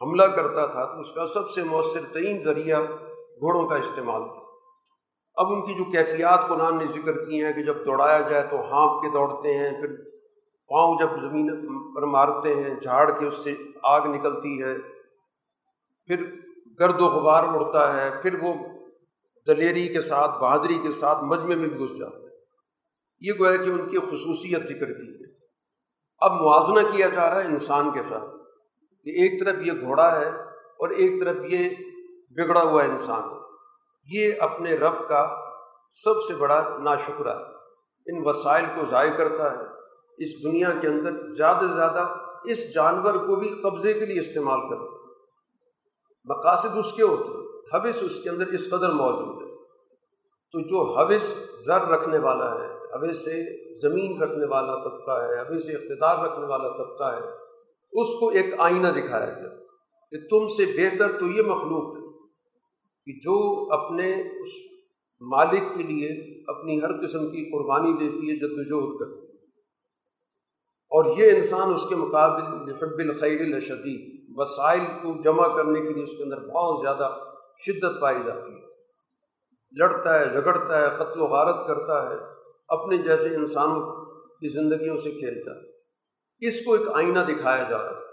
حملہ کرتا تھا تو اس کا سب سے مؤثر ترین ذریعہ گھوڑوں کا استعمال تھا۔ اب ان کی جو کیفیات قرآن نے ذکر کی ہیں کہ جب دوڑایا جائے تو ہانپ کے دوڑتے ہیں، پھر پاؤں جب زمین پر مارتے ہیں، جھاڑ کے اس سے آگ نکلتی ہے، پھر گرد و غبار اڑتا ہے، پھر وہ دلیری کے ساتھ، بہادری کے ساتھ مجمے میں بھی گھس جاتے ہیں یہ گویا کہ ان کی خصوصیت ذکر کی ہے۔ اب موازنہ کیا جا رہا ہے انسان کے ساتھ کہ ایک طرف یہ گھوڑا ہے اور ایک طرف یہ بگڑا ہوا انسان ہے۔ یہ اپنے رب کا سب سے بڑا ناشکرہ ہے۔ ان وسائل کو ضائع کرتا ہے۔ اس دنیا کے اندر زیادہ سے زیادہ اس جانور کو بھی قبضے کے لیے استعمال کرتا ہے۔ مقاصد اس کے ہوتے ہیں۔ حوث اس کے اندر اس قدر موجود ہے۔ تو جو حوث زر رکھنے والا ہے حوث سے زمین رکھنے والا طبقہ ہے حوث سے اقتدار رکھنے والا طبقہ ہے، اس کو ایک آئینہ دکھایا گیا کہ تم سے بہتر تو یہ مخلوق ہے کہ جو اپنے اس مالک کے لیے اپنی ہر قسم کی قربانی دیتی ہے جد وجہد کرتی ہے۔ اور یہ انسان اس کے مقابل حب الخیر الشدید وسائل کو جمع کرنے کے لیے اس کے اندر بہت زیادہ شدت پائی جاتی ہے۔ لڑتا ہے، جھگڑتا ہے، قتل و غارت کرتا ہے۔ اپنے جیسے انسانوں کی زندگیوں سے کھیلتا ہے۔ اس کو ایک آئینہ دکھایا جا رہا ہے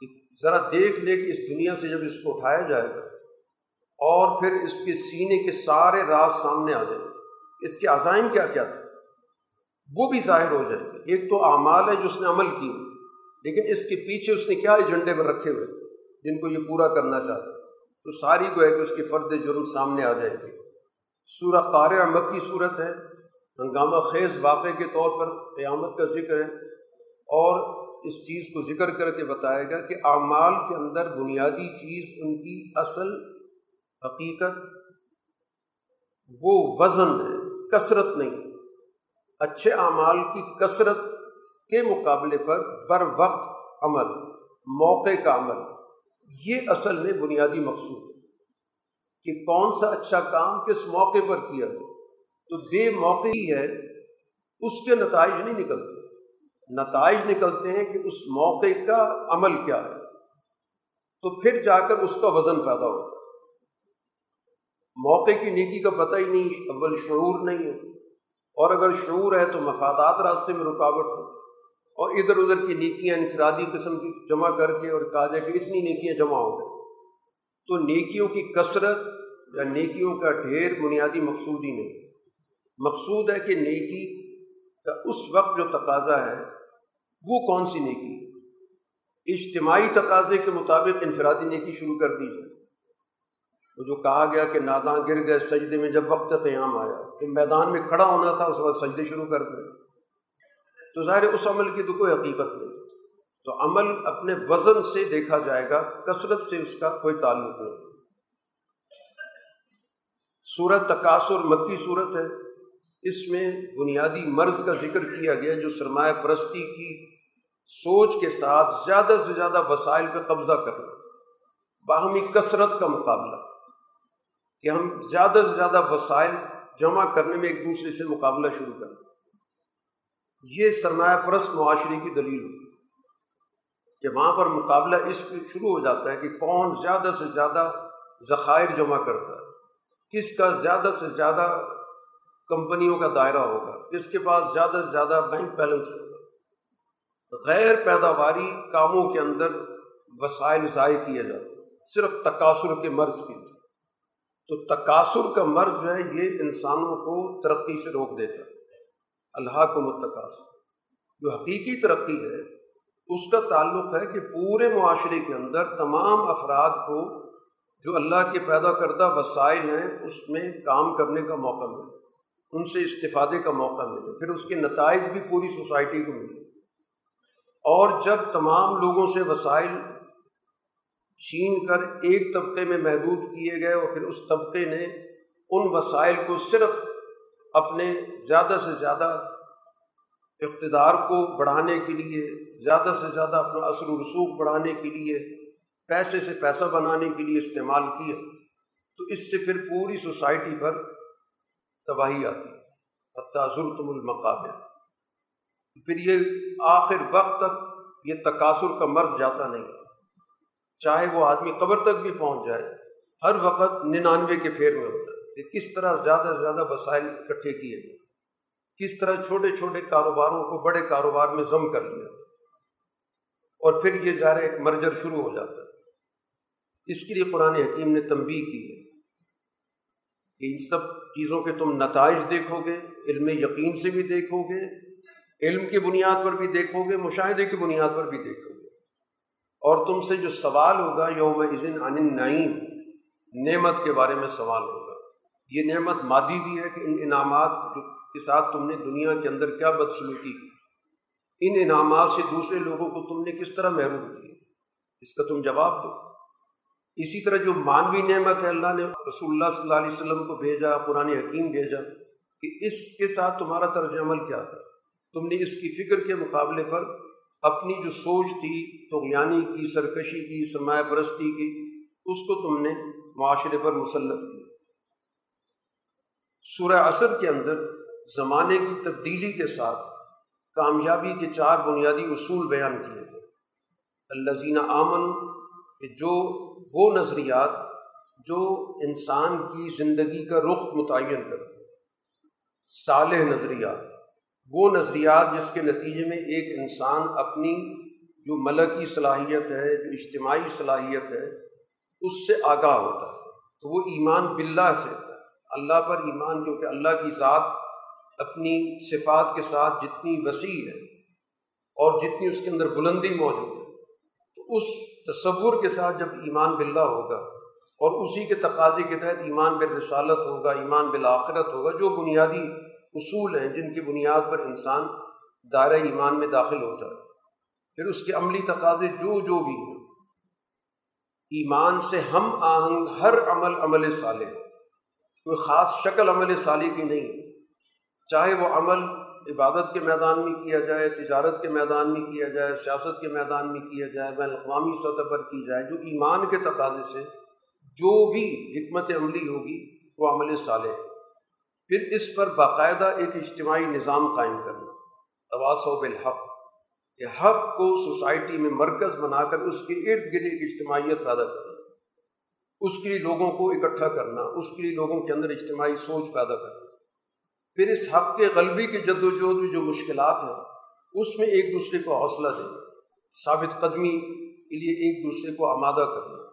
کہ ذرا دیکھ لے کہ اس دنیا سے جب اس کو اٹھایا جائے گا اور پھر اس کے سینے کے سارے راز سامنے آ جائیں گے۔ اس کے عزائم کیا کیا تھے؟ وہ بھی ظاہر ہو جائیں گے۔ ایک تو اعمال ہے جو اس نے عمل کی لیکن اس کے پیچھے اس نے کیا ایجنڈے پر رکھے ہوئے تھے جن کو یہ پورا کرنا چاہتا تھا؟ تو ساری کو کہ اس کے فرد جرم سامنے آ جائیں گے۔ سورہ قار مکی صورت ہے۔ ہنگامہ خیز واقعے کے طور پر قیامت کا ذکر ہے اور اس چیز کو ذکر کر کے بتائے گا کہ اعمال کے اندر بنیادی چیز ان کی اصل حقیقت، وہ وزن ہے، کثرت نہیں۔ اچھے اعمال کی کثرت کے مقابلے پر بر وقت عمل، موقع کا عمل، یہ اصل میں بنیادی مقصود ہے کہ کون سا اچھا کام کس موقع پر کیا ہے تو بے موقع ہی ہے، اس کے نتائج نہیں نکلتے۔ نتائج نکلتے ہیں کہ اس موقع کا عمل کیا ہے۔ تو پھر جا کر اس کا وزن پیدا ہوتا ہے۔ موقع کی نیکی کا پتہ ہی نہیں، اول شعور نہیں ہے۔ اور اگر شعور ہے تو مفادات راستے میں رکاوٹ ہے اور ادھر ادھر کی نیکیاں، انفرادی قسم کی جمع کر کے اور کہا جائے کہ اتنی نیکیاں جمع ہو گئیں۔ تو نیکیوں کی کثرت یا نیکیوں کا ڈھیر بنیادی مقصود ہی نہیں۔ مقصود ہے کہ نیکی کا اس وقت جو تقاضا ہے، وہ کون سی نیکی؟ ہے اجتماعی تقاضے کے مطابق انفرادی نیکی شروع کر دیجیے وہ جو کہا گیا کہ ناداں گر گئے، سجدے میں جب وقت قیام آیا، کہ میدان میں کھڑا ہونا تھا، اس وقت سجدے شروع کر دیں تو ظاہر اس عمل کی تو کوئی حقیقت نہیں۔ تو عمل اپنے وزن سے دیکھا جائے گا، کثرت سے اس کا کوئی تعلق نہیں۔ صورت تقاصر مکی صورت ہے۔ اس میں بنیادی مرض کا ذکر کیا گیا جو سرمایہ پرستی کی سوچ کے ساتھ زیادہ سے زیادہ وسائل پہ قبضہ کرنا، باہمی کثرت کا مقابلہ، کہ ہم زیادہ سے زیادہ وسائل جمع کرنے میں ایک دوسرے سے مقابلہ شروع کریں۔ یہ سرمایہ پرست معاشرے کی دلیل ہوتی ہے کہ وہاں پر مقابلہ اس پہ شروع ہو جاتا ہے کہ کون زیادہ سے زیادہ ذخائر جمع کرتا ہے، کس کا زیادہ سے زیادہ کمپنیوں کا دائرہ ہوگا کس کے پاس زیادہ سے زیادہ بینک بیلنس ہوگا۔ غیر پیداواری کاموں کے اندر وسائل ضائع کیے جاتے ہیں، صرف تقاصر کے مرض کے لیے۔ تو تقاصر کا مرض جو ہے، یہ انسانوں کو ترقی سے روک دیتا ہے۔ اللہ کو متقاص جو حقیقی ترقی ہے، اس کا تعلق ہے کہ پورے معاشرے کے اندر تمام افراد کو جو اللہ کے پیدا کردہ وسائل ہیں، اس میں کام کرنے کا موقع ملے۔ ان سے استفادے کا موقع ملے، پھر اس کے نتائج بھی پوری سوسائٹی کو ملے۔ اور جب تمام لوگوں سے وسائل چھین کر ایک طبقے میں محدود کیے گئے اور پھر اس طبقے نے ان وسائل کو صرف اپنے زیادہ سے زیادہ اقتدار کو بڑھانے کے لیے، زیادہ سے زیادہ اپنا اثر و رسوخ بڑھانے کے لیے، پیسے سے پیسہ بنانے کے لیے استعمال کیا، تو اس سے پھر پوری سوسائٹی پر تباہی آتی ہے۔ حتیٰ ضرورتم المقابل پھر یہ آخر وقت تک یہ تقاصر کا مرض جاتا نہیں۔ چاہے وہ آدمی قبر تک بھی پہنچ جائے، ہر وقت ننانوے کے پھیر میں ہوتا ہے کہ کس طرح زیادہ سے زیادہ وسائل اکٹھے کیے گئے۔ کس طرح چھوٹے چھوٹے کاروباروں کو بڑے کاروبار میں ضم کر لیا اور پھر یہ جا رہے ایک مرجر شروع ہو جاتا ہے۔ اس کے لیے قرآن حکیم نے تنبیہ کی ہے۔ کہ ان سب چیزوں کے تم نتائج دیکھو گے، علم یقین سے بھی دیکھو گے، علم کی بنیاد پر بھی دیکھو گے، مشاہدے کی بنیاد پر بھی دیکھو گے۔ اور تم سے جو سوال ہوگا، یوم عزن عن نعیم نعمت کے بارے میں سوال ہوگا۔ یہ نعمت مادی بھی ہے کہ ان انعامات کے ساتھ تم نے دنیا کے اندر کیا بدسلوکی کی۔ ان انعامات سے دوسرے لوگوں کو تم نے کس طرح محروم کیا؟ اس کا تم جواب دو۔ اسی طرح جو مانوی نعمت ہے، اللہ نے رسول اللہ صلی اللہ علیہ وسلم کو بھیجا، قرآن حکیم بھیجا کہ اس کے ساتھ تمہارا طرز عمل کیا تھا۔ تم نے اس کی فکر کے مقابلے پر اپنی جو سوچ تھی تو کی، سرکشی کی، سرمایہ پرستی کی، اس کو تم نے معاشرے پر مسلط کیا۔ سورہ اثر کے اندر زمانے کی تبدیلی کے ساتھ کامیابی کے چار بنیادی اصول بیان کیے گئے۔ الزینہ آمن کہ جو وہ نظریات جو انسان کی زندگی کا رخ متعین کرتے صالح نظریات، وہ نظریات جس کے نتیجے میں ایک انسان اپنی جو ملکی صلاحیت ہے، جو اجتماعی صلاحیت ہے، اس سے آگاہ ہوتا ہے۔ تو وہ ایمان باللہ سے ہوتا ہے۔ اللہ پر ایمان کیونکہ اللہ کی ذات اپنی صفات کے ساتھ جتنی وسیع ہے اور جتنی اس کے اندر بلندی موجود ہے۔ اس تصور کے ساتھ جب ایمان باللہ ہوگا اور اسی کے تقاضے کے تحت ایمان بالرسالت ہوگا، ایمان بالآخرت ہوگا، جو بنیادی اصول ہیں جن کی بنیاد پر انسان دائرۂ ایمان میں داخل ہوتا ہے۔ پھر اس کے عملی تقاضے جو جو بھی ہیں۔ ایمان سے ہم آہنگ ہر عمل عمل صالح کوئی خاص شکل عمل صالح کی نہیں چاہے وہ عمل عبادت کے میدان میں کیا جائے، تجارت کے میدان میں کیا جائے، سیاست کے میدان میں کیا جائے، بین الاقوامی سطح پر کی جائے، جو ایمان کے تقاضے سے جو بھی حکمت عملی ہوگی، وہ عمل صالح ہے۔ پھر اس پر باقاعدہ ایک اجتماعی نظام قائم کرنا تواس بالحق، کہ حق کو سوسائٹی میں مرکز بنا کر اس کے ارد گرد ایک اجتماعیت پیدا کرنا، اس کے لیے لوگوں کو اکٹھا کرنا، اس کے لیے لوگوں کے اندر اجتماعی سوچ پیدا کرنا۔ پھر اس حق کے غلبی کی جد و جہد میں جو مشکلات ہیں، اس میں ایک دوسرے کو حوصلہ دینا، ثابت قدمی کے لیے ایک دوسرے کو آمادہ کرنا۔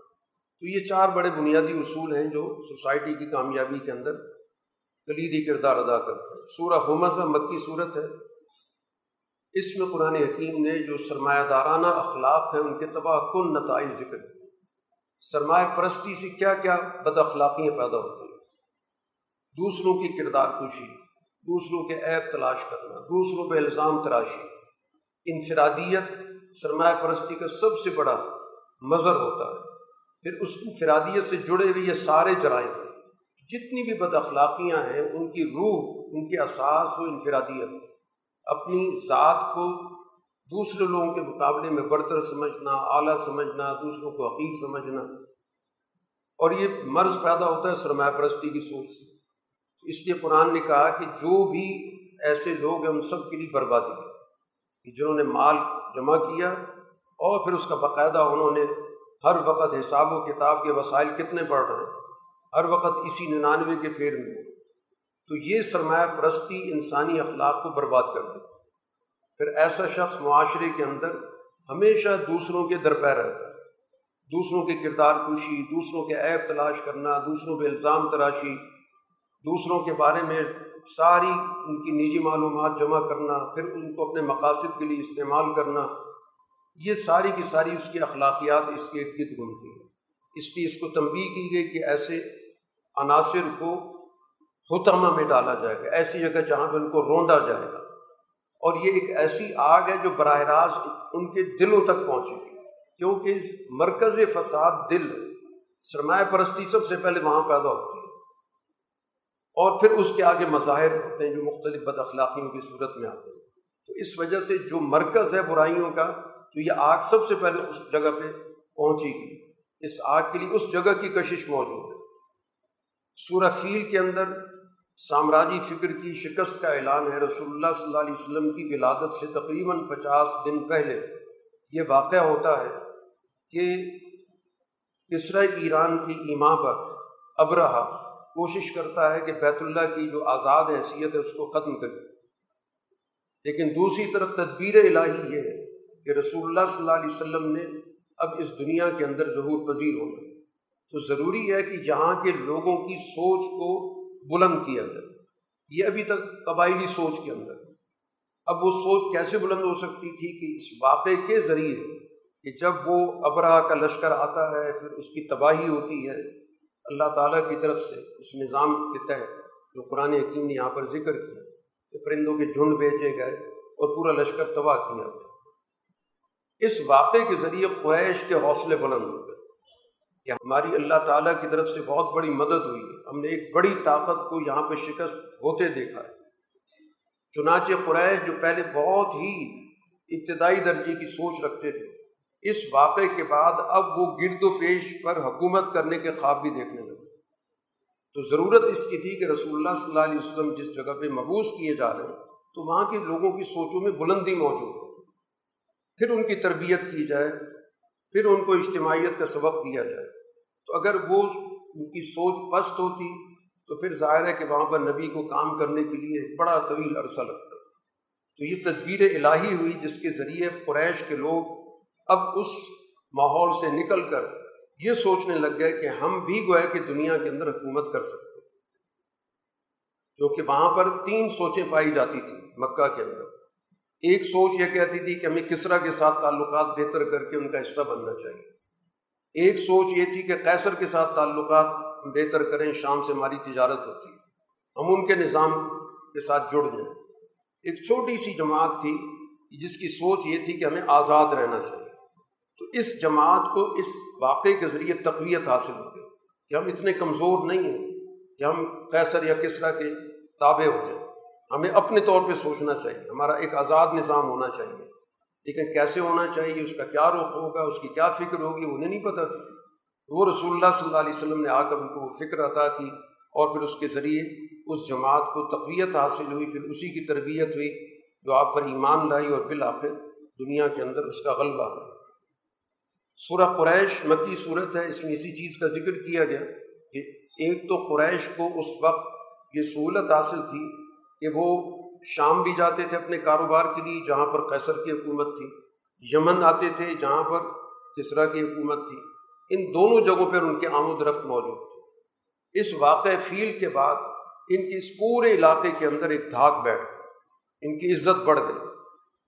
تو یہ چار بڑے بنیادی اصول ہیں جو سوسائٹی کی کامیابی کے اندر کلیدی کردار ادا کرتے ہیں۔ سورہ حمزہ مکی صورت ہے۔ اس میں قرآن حکیم نے جو سرمایہ دارانہ اخلاق ہیں، ان کے تباہ کن نتائج ذکر کیے۔ سرمایہ پرستی سے کیا کیا بد اخلاقیاں پیدا ہوتی ہیں۔ دوسروں کی کردار کشی دوسروں کے عیب تلاش کرنا، دوسروں پہ الزام تراشی۔ انفرادیت سرمایہ پرستی کا سب سے بڑا مظر ہوتا ہے۔ پھر اس انفرادیت سے جڑے ہوئے یہ سارے جرائم ہیں۔ جتنی بھی بد اخلاقیاں ہیں، ان کی روح، ان کے اساس و انفرادیت اپنی ذات کو دوسرے لوگوں کے مقابلے میں برتر سمجھنا، اعلیٰ سمجھنا، دوسروں کو عقید سمجھنا۔ اور یہ مرض پیدا ہوتا ہے سرمایہ پرستی کی سوچ سے۔ اس لیے قرآن نے کہا کہ جو بھی ایسے لوگ ہیں ان سب کے لیے بربادی ہے کہ جنہوں نے مال جمع کیا اور پھر اس کا باقاعدہ انہوں نے ہر وقت حساب و کتاب کے وسائل کتنے پڑھ رہے ہیں، ہر وقت اسی ننانوے کے پھیر میں۔ تو یہ سرمایہ پرستی انسانی اخلاق کو برباد کر دیتی پھر ایسا شخص معاشرے کے اندر ہمیشہ دوسروں کے درپے رہتا ہے۔ دوسروں کے کردار کشی، دوسروں کے عیب تلاش کرنا، دوسروں پہ الزام تراشی دوسروں کے بارے میں ساری ان کی نجی معلومات جمع کرنا، پھر ان کو اپنے مقاصد کے لیے استعمال کرنا، یہ ساری کی ساری اس کی اخلاقیات اس کے ارد گرد گھومتی ہیں۔ اس لیے اس کو تنبیہ کی گئی کہ ایسے عناصر کو حتمہ میں ڈالا جائے گا، ایسی جگہ جہاں پہ ان کو روندا جائے گا۔ اور یہ ایک ایسی آگ ہے جو براہ راست ان کے دلوں تک پہنچے گی، کیونکہ مرکز فساد دل سرمایہ پرستی سب سے پہلے وہاں پیدا ہوتی ہے۔ اور پھر اس کے آگے مظاہر ہوتے ہیں جو مختلف بد اخلاقیوں کی صورت میں آتے ہیں۔ تو اس وجہ سے جو مرکز ہے برائیوں کا، تو یہ آگ سب سے پہلے اس جگہ پہ پہنچے گی۔ اس آگ کے لیے اس جگہ کی کشش موجود ہے۔ سورہ فیل کے اندر سامراجی فکر کی شکست کا اعلان ہے۔ رسول اللہ صلی اللہ علیہ وسلم کی ولادت سے تقریباً پچاس دن پہلے یہ واقعہ ہوتا ہے کہ کسرا ایران کی ایما پر ابرہ کوشش کرتا ہے کہ بیت اللہ کی جو آزاد حیثیت ہے اس کو ختم کر دے۔ لیکن دوسری طرف تدبیر الہی یہ ہے کہ رسول اللہ صلی اللہ علیہ وسلم نے اب اس دنیا کے اندر ظہور پذیر ہونا تو ضروری ہے کہ یہاں کے لوگوں کی سوچ کو بلند کیا جائے۔ یہ ابھی تک قبائلی سوچ کے اندر۔ اب وہ سوچ کیسے بلند ہو سکتی تھی کہ اس واقعے کے ذریعے کہ جب وہ ابراہ کا لشکر آتا ہے، پھر اس کی تباہی ہوتی ہے اللہ تعالیٰ کی طرف سے اس نظام کے تحت جو قرآن حکیم نے یہاں پر ذکر کیا کہ پرندوں کے جھنڈ بیچے گئے اور پورا لشکر تباہ کیا گیا۔ اس واقعے کے ذریعے قریش کے حوصلے بلند ہو گئے۔ کہ ہماری اللہ تعالیٰ کی طرف سے بہت بڑی مدد ہوئی ہے۔ ہم نے ایک بڑی طاقت کو یہاں پہ شکست ہوتے دیکھا ہے۔ چنانچہ قریش جو پہلے بہت ہی ابتدائی درجے کی سوچ رکھتے تھے اس واقعے کے بعد اب وہ گرد و پیش پر حکومت کرنے کے خواب بھی دیکھنے لگے۔ تو ضرورت اس کی تھی کہ رسول اللہ صلی اللہ علیہ وسلم جس جگہ پہ مبوس کیے جا رہے ہیں، تو وہاں کے لوگوں کی سوچوں میں بلندی موجود ہو۔ پھر ان کی تربیت کی جائے، پھر ان کو اجتماعیت کا سبق دیا جائے۔ تو اگر وہ ان کی سوچ پست ہوتی، تو پھر ظاہر ہے کہ وہاں پر نبی کو کام کرنے کے لیے بڑا طویل عرصہ لگتا۔ تو یہ تدبیر الہی ہوئی جس کے ذریعے قریش کے لوگ اب اس ماحول سے نکل کر یہ سوچنے لگ گئے کہ ہم بھی گوئے کہ دنیا کے اندر حکومت کر سکتے کیونکہ وہاں پر تین سوچیں پائی جاتی تھیں مکہ کے اندر۔ ایک سوچ یہ کہتی تھی کہ ہمیں کسرا کے ساتھ تعلقات بہتر کر کے ان کا حصہ بننا چاہیے۔ ایک سوچ یہ تھی کہ کیسر کے ساتھ تعلقات بہتر کریں، شام سے ہماری تجارت ہوتی ہے۔ ہم ان کے نظام کے ساتھ جڑ جائیں۔ ایک چھوٹی سی جماعت تھی، جس کی سوچ یہ تھی کہ ہمیں آزاد رہنا چاہیے۔ تو اس جماعت کو اس واقعے کے ذریعے تقویت حاصل ہو گئی کہ ہم اتنے کمزور نہیں ہیں کہ ہم کیسر یا کسرا کے تابع ہو جائیں۔ ہمیں اپنے طور پہ سوچنا چاہیے، ہمارا ایک آزاد نظام ہونا چاہیے۔ لیکن کیسے ہونا چاہیے، اس کا کیا رخ ہوگا، اس کی کیا فکر ہوگی، انہیں نہیں پتہ تھی وہ رسول اللہ صلی اللہ علیہ وسلم نے آ کر ان کو فکر عطا کی اور پھر اس کے ذریعے اس جماعت کو تقویت حاصل ہوئی، پھر اسی کی تربیت ہوئی جو آپ پر ایمان لائی اور بالآخر دنیا کے اندر اس کا غلبہ ہوا۔ سورہ قریش، مکی صورت ہے، اس میں اسی چیز کا ذکر کیا گیا کہ ایک تو قریش کو اس وقت یہ سہولت حاصل تھی کہ وہ شام بھی جاتے تھے اپنے کاروبار کے لیے، جہاں پر قیصر کی حکومت تھی، یمن آتے تھے، جہاں پر کسرا کی حکومت تھی۔ ان دونوں جگہوں پر ان کے آمد رفت موجود تھے اس واقع فیل کے بعد ان کی اس پورے علاقے کے اندر ایک دھاک بیٹھ گئی۔ ان کی عزت بڑھ گئی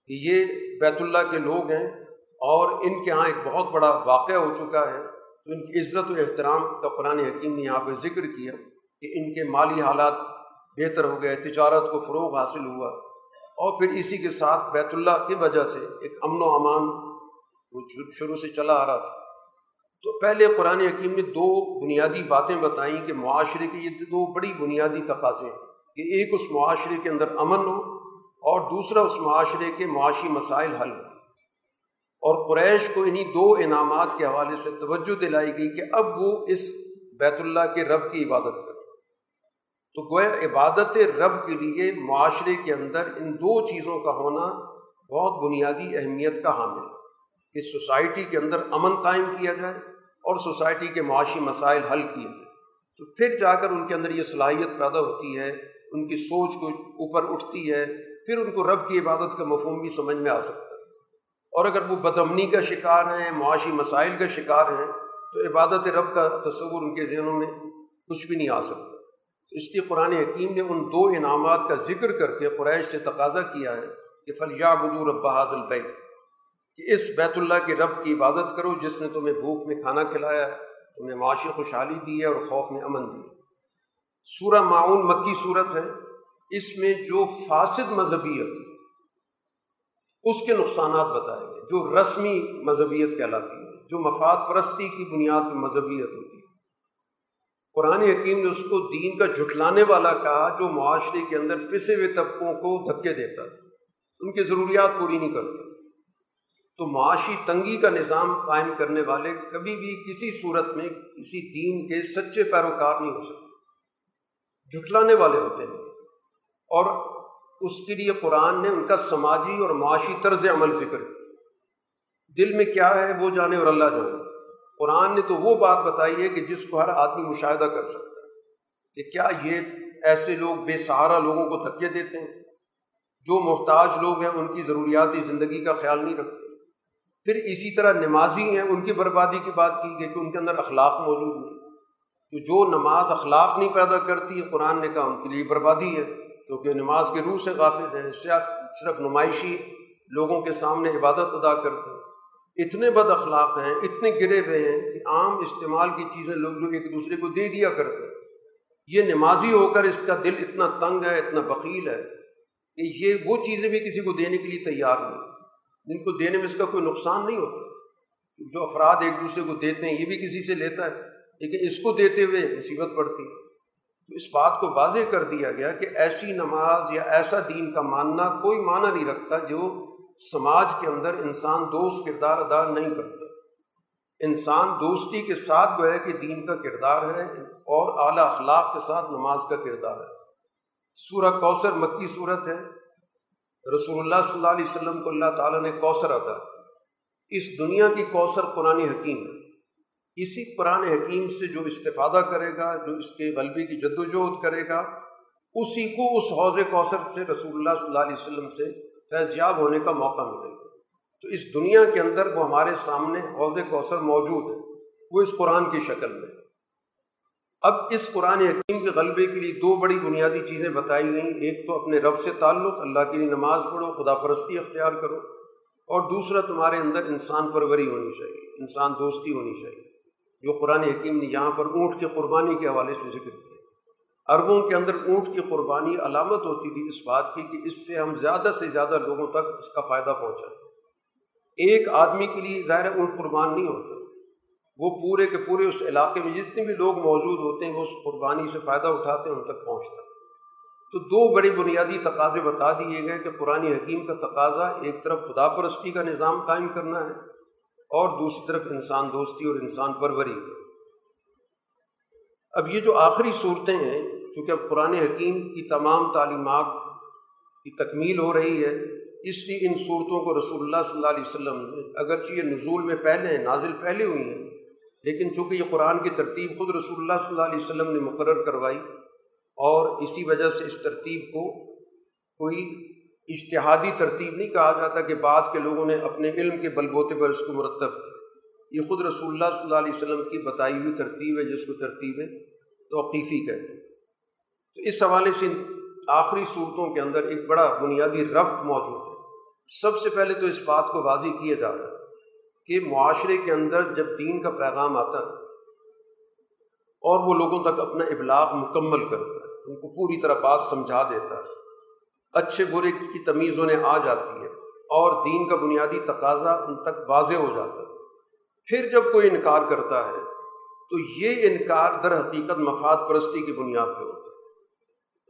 کہ یہ بیت اللہ کے لوگ ہیں۔ اور ان کے یہاں ایک بہت بڑا واقعہ ہو چکا ہے۔ تو ان کی عزت و احترام کا قرآن حکیم نے یہاں پہ ذکر کیا کہ ان کے مالی حالات بہتر ہو گئے، تجارت کو فروغ حاصل ہوا۔ اور پھر اسی کے ساتھ بیت اللہ کی وجہ سے ایک امن و امان وہ شروع سے چلا آ رہا تھا۔ تو پہلے قرآن حکیم نے دو بنیادی باتیں بتائیں کہ معاشرے کے یہ دو بڑی بنیادی تقاضے ہیں کہ ایک اس معاشرے کے اندر امن ہو اور دوسرا اس معاشرے کے معاشی مسائل حل ہو۔ اور قریش کو انہیں دو انعامات کے حوالے سے توجہ دلائی گئی کہ اب وہ اس بیت اللہ کے رب کی عبادت کرے تو گویا عبادت رب کے لیے معاشرے کے اندر ان دو چیزوں کا ہونا بہت بنیادی اہمیت کا حامل ہے۔ کہ سوسائٹی کے اندر امن قائم کیا جائے اور سوسائٹی کے معاشی مسائل حل کیے جائیں۔ تو پھر جا کر ان کے اندر یہ صلاحیت پیدا ہوتی ہے، ان کی سوچ کو اوپر اٹھتی ہے، پھر ان کو رب کی عبادت کا مفہوم بھی سمجھ میں آ سکتا ہے۔ اور اگر وہ بدمنی کا شکار ہیں، معاشی مسائل کا شکار ہیں، تو عبادت رب کا تصور ان کے ذہنوں میں کچھ بھی نہیں آ سکتا۔ اس لیے قرآن حکیم نے ان دو انعامات کا ذکر کر کے قریش سے تقاضا کیا ہے کہ فلیہ بدو رب حاضل بیت کہ اس بیت اللہ کے رب کی عبادت کرو جس نے تمہیں بھوک میں کھانا کھلایا ہے، تمہیں معاشی خوشحالی دی ہے اور خوف میں امن دی ہے۔ سورہ معاون مکی صورت ہے۔ اس میں جو فاسد مذہبیت اس کے نقصانات بتائے گئے، جو رسمی مذہبیت کہلاتی ہے جو مفاد پرستی کی بنیاد پہ مذہبیت ہوتی ہے قرآن حکیم نے اس کو دین کا جھٹلانے والا کہا، جو معاشرے کے اندر پسے ہوئے طبقوں کو دھکے دیتا ہے۔ ان کی ضروریات پوری نہیں کرتا تو معاشی تنگی کا نظام قائم کرنے والے کبھی بھی کسی صورت میں کسی دین کے سچے پیروکار نہیں ہو سکتے۔ جھٹلانے والے ہوتے ہیں۔ اور اس کے لیے قرآن نے ان کا سماجی اور معاشی طرز عمل ذکر کیا۔ دل میں کیا ہے وہ جانے اور اللہ جانے۔ قرآن نے تو وہ بات بتائی ہے کہ جس کو ہر آدمی مشاہدہ کر سکتا ہے کہ کیا یہ ایسے لوگ بے سہارا لوگوں کو دھکے دیتے ہیں؟ جو محتاج لوگ ہیں ان کی ضروریاتی زندگی کا خیال نہیں رکھتے۔ پھر اسی طرح نمازی ہیں، ان کی بربادی کی بات کی گئی کہ ان کے اندر اخلاق موجود نہیں۔ تو جو نماز اخلاق نہیں پیدا کرتی، قرآن نے کہا ان کے لیے بربادی ہے۔ کیونکہ نماز کے روح سے غافل ہے صرف صرف نمائشی لوگوں کے سامنے عبادت ادا کرتے ہیں۔ اتنے بد اخلاق ہیں، اتنے گرے ہوئے ہیں کہ عام استعمال کی چیزیں لوگ جو ایک دوسرے کو دے دیا کرتے ہیں۔ یہ نمازی ہو کر اس کا دل اتنا تنگ ہے، اتنا بخیل ہے کہ یہ وہ چیزیں بھی کسی کو دینے کے لیے تیار نہیں۔ جن کو دینے میں اس کا کوئی نقصان نہیں ہوتا۔ جو افراد ایک دوسرے کو دیتے ہیں، یہ بھی کسی سے لیتا ہے، لیکن اس کو دیتے ہوئے مصیبت پڑتی ہے۔ تو اس بات کو واضح کر دیا گیا کہ ایسی نماز یا ایسا دین کا ماننا کوئی معنی نہیں رکھتا جو سماج کے اندر انسان دوست کردار ادا نہیں کرتا۔ انسان دوستی کے ساتھ گویا کہ دین کا کردار ہے اور اعلیٰ اخلاق کے ساتھ نماز کا کردار ہے۔ سورہ کوثر مکی صورت ہے۔ رسول اللہ صلی اللہ علیہ وسلم کو اللہ تعالیٰ نے کوثر عطا اس دنیا کی کوثر قرآن حکیم ہے۔ اسی قرآن حکیم سے جو استفادہ کرے گا، جو اس کے غلبے کی جد وجہد کرے گا، اسی کو اس حوض کوثر سے رسول اللہ صلی اللہ علیہ وسلم سے فیض یاب ہونے کا موقع ملے گا۔ تو اس دنیا کے اندر وہ ہمارے سامنے حوض کوثر موجود ہے، وہ اس قرآن کی شکل میں۔ اب اس قرآن حکیم کے غلبے کے لیے دو بڑی بنیادی چیزیں بتائی گئیں۔ ایک تو اپنے رب سے تعلق، اللہ کے لیے نماز پڑھو، خدا پرستی اختیار کرو۔ اور دوسرا تمہارے اندر انسان پروری ہونی چاہیے، انسان دوستی ہونی چاہیے۔ جو قرآن حکیم نے یہاں پر اونٹ کی قربانی کے حوالے سے ذکر کیا۔ عربوں کے اندر اونٹ کی قربانی علامت ہوتی تھی اس بات کی کہ اس سے ہم زیادہ سے زیادہ لوگوں تک اس کا فائدہ پہنچائیں ایک آدمی کے لیے ظاہر اونٹ قربان نہیں ہوتا۔ وہ پورے کے پورے اس علاقے میں جتنے بھی لوگ موجود ہوتے ہیں وہ اس قربانی سے فائدہ اٹھاتے ہیں، ان تک پہنچتا۔ ہے تو دو بڑی بنیادی تقاضے بتا دیے گئے کہ قرآن حکیم کا تقاضا ایک طرف خدا پرستی کا نظام قائم کرنا ہے اور دوسری طرف انسان دوستی اور انسان پروری۔ کا اب یہ جو آخری صورتیں ہیں، چونکہ اب قرآن حکیم کی تمام تعلیمات کی تکمیل ہو رہی ہے، اس لیے ان صورتوں کو رسول اللہ صلی اللہ علیہ وسلم نے اگرچہ یہ نزول میں پہلے ہیں، نازل پہلے ہوئی ہیں، لیکن چونکہ یہ قرآن کی ترتیب خود رسول اللہ صلی اللہ علیہ وسلم نے مقرر کروائی اور اسی وجہ سے اس ترتیب کو کوئی اشتہادی ترتیب نہیں کہا جاتا کہ بعد کے لوگوں نے اپنے علم کے بل بوتے پر اس کو مرتب کیا۔ یہ خود رسول اللہ صلی اللہ علیہ وسلم کی بتائی ہوئی ترتیب ہے، جس کو ترتیب ہے توقیفی کہتے ہیں۔ تو اس حوالے سے آخری صورتوں کے اندر ایک بڑا بنیادی ربط موجود ہے۔ سب سے پہلے تو اس بات کو واضح کیا جا رہا ہے کہ معاشرے کے اندر جب دین کا پیغام آتا ہے اور وہ لوگوں تک اپنا ابلاغ مکمل کرتا ہے، ان کو پوری طرح بات سمجھا دیتا ہے اچھے برے کی تمیز انہیں آ جاتی ہے اور دین کا بنیادی تقاضا ان تک واضح ہو جاتا ہے۔ پھر جب کوئی انکار کرتا ہے، تو یہ انکار در حقیقت مفاد پرستی کی بنیاد پہ ہوتا ہے۔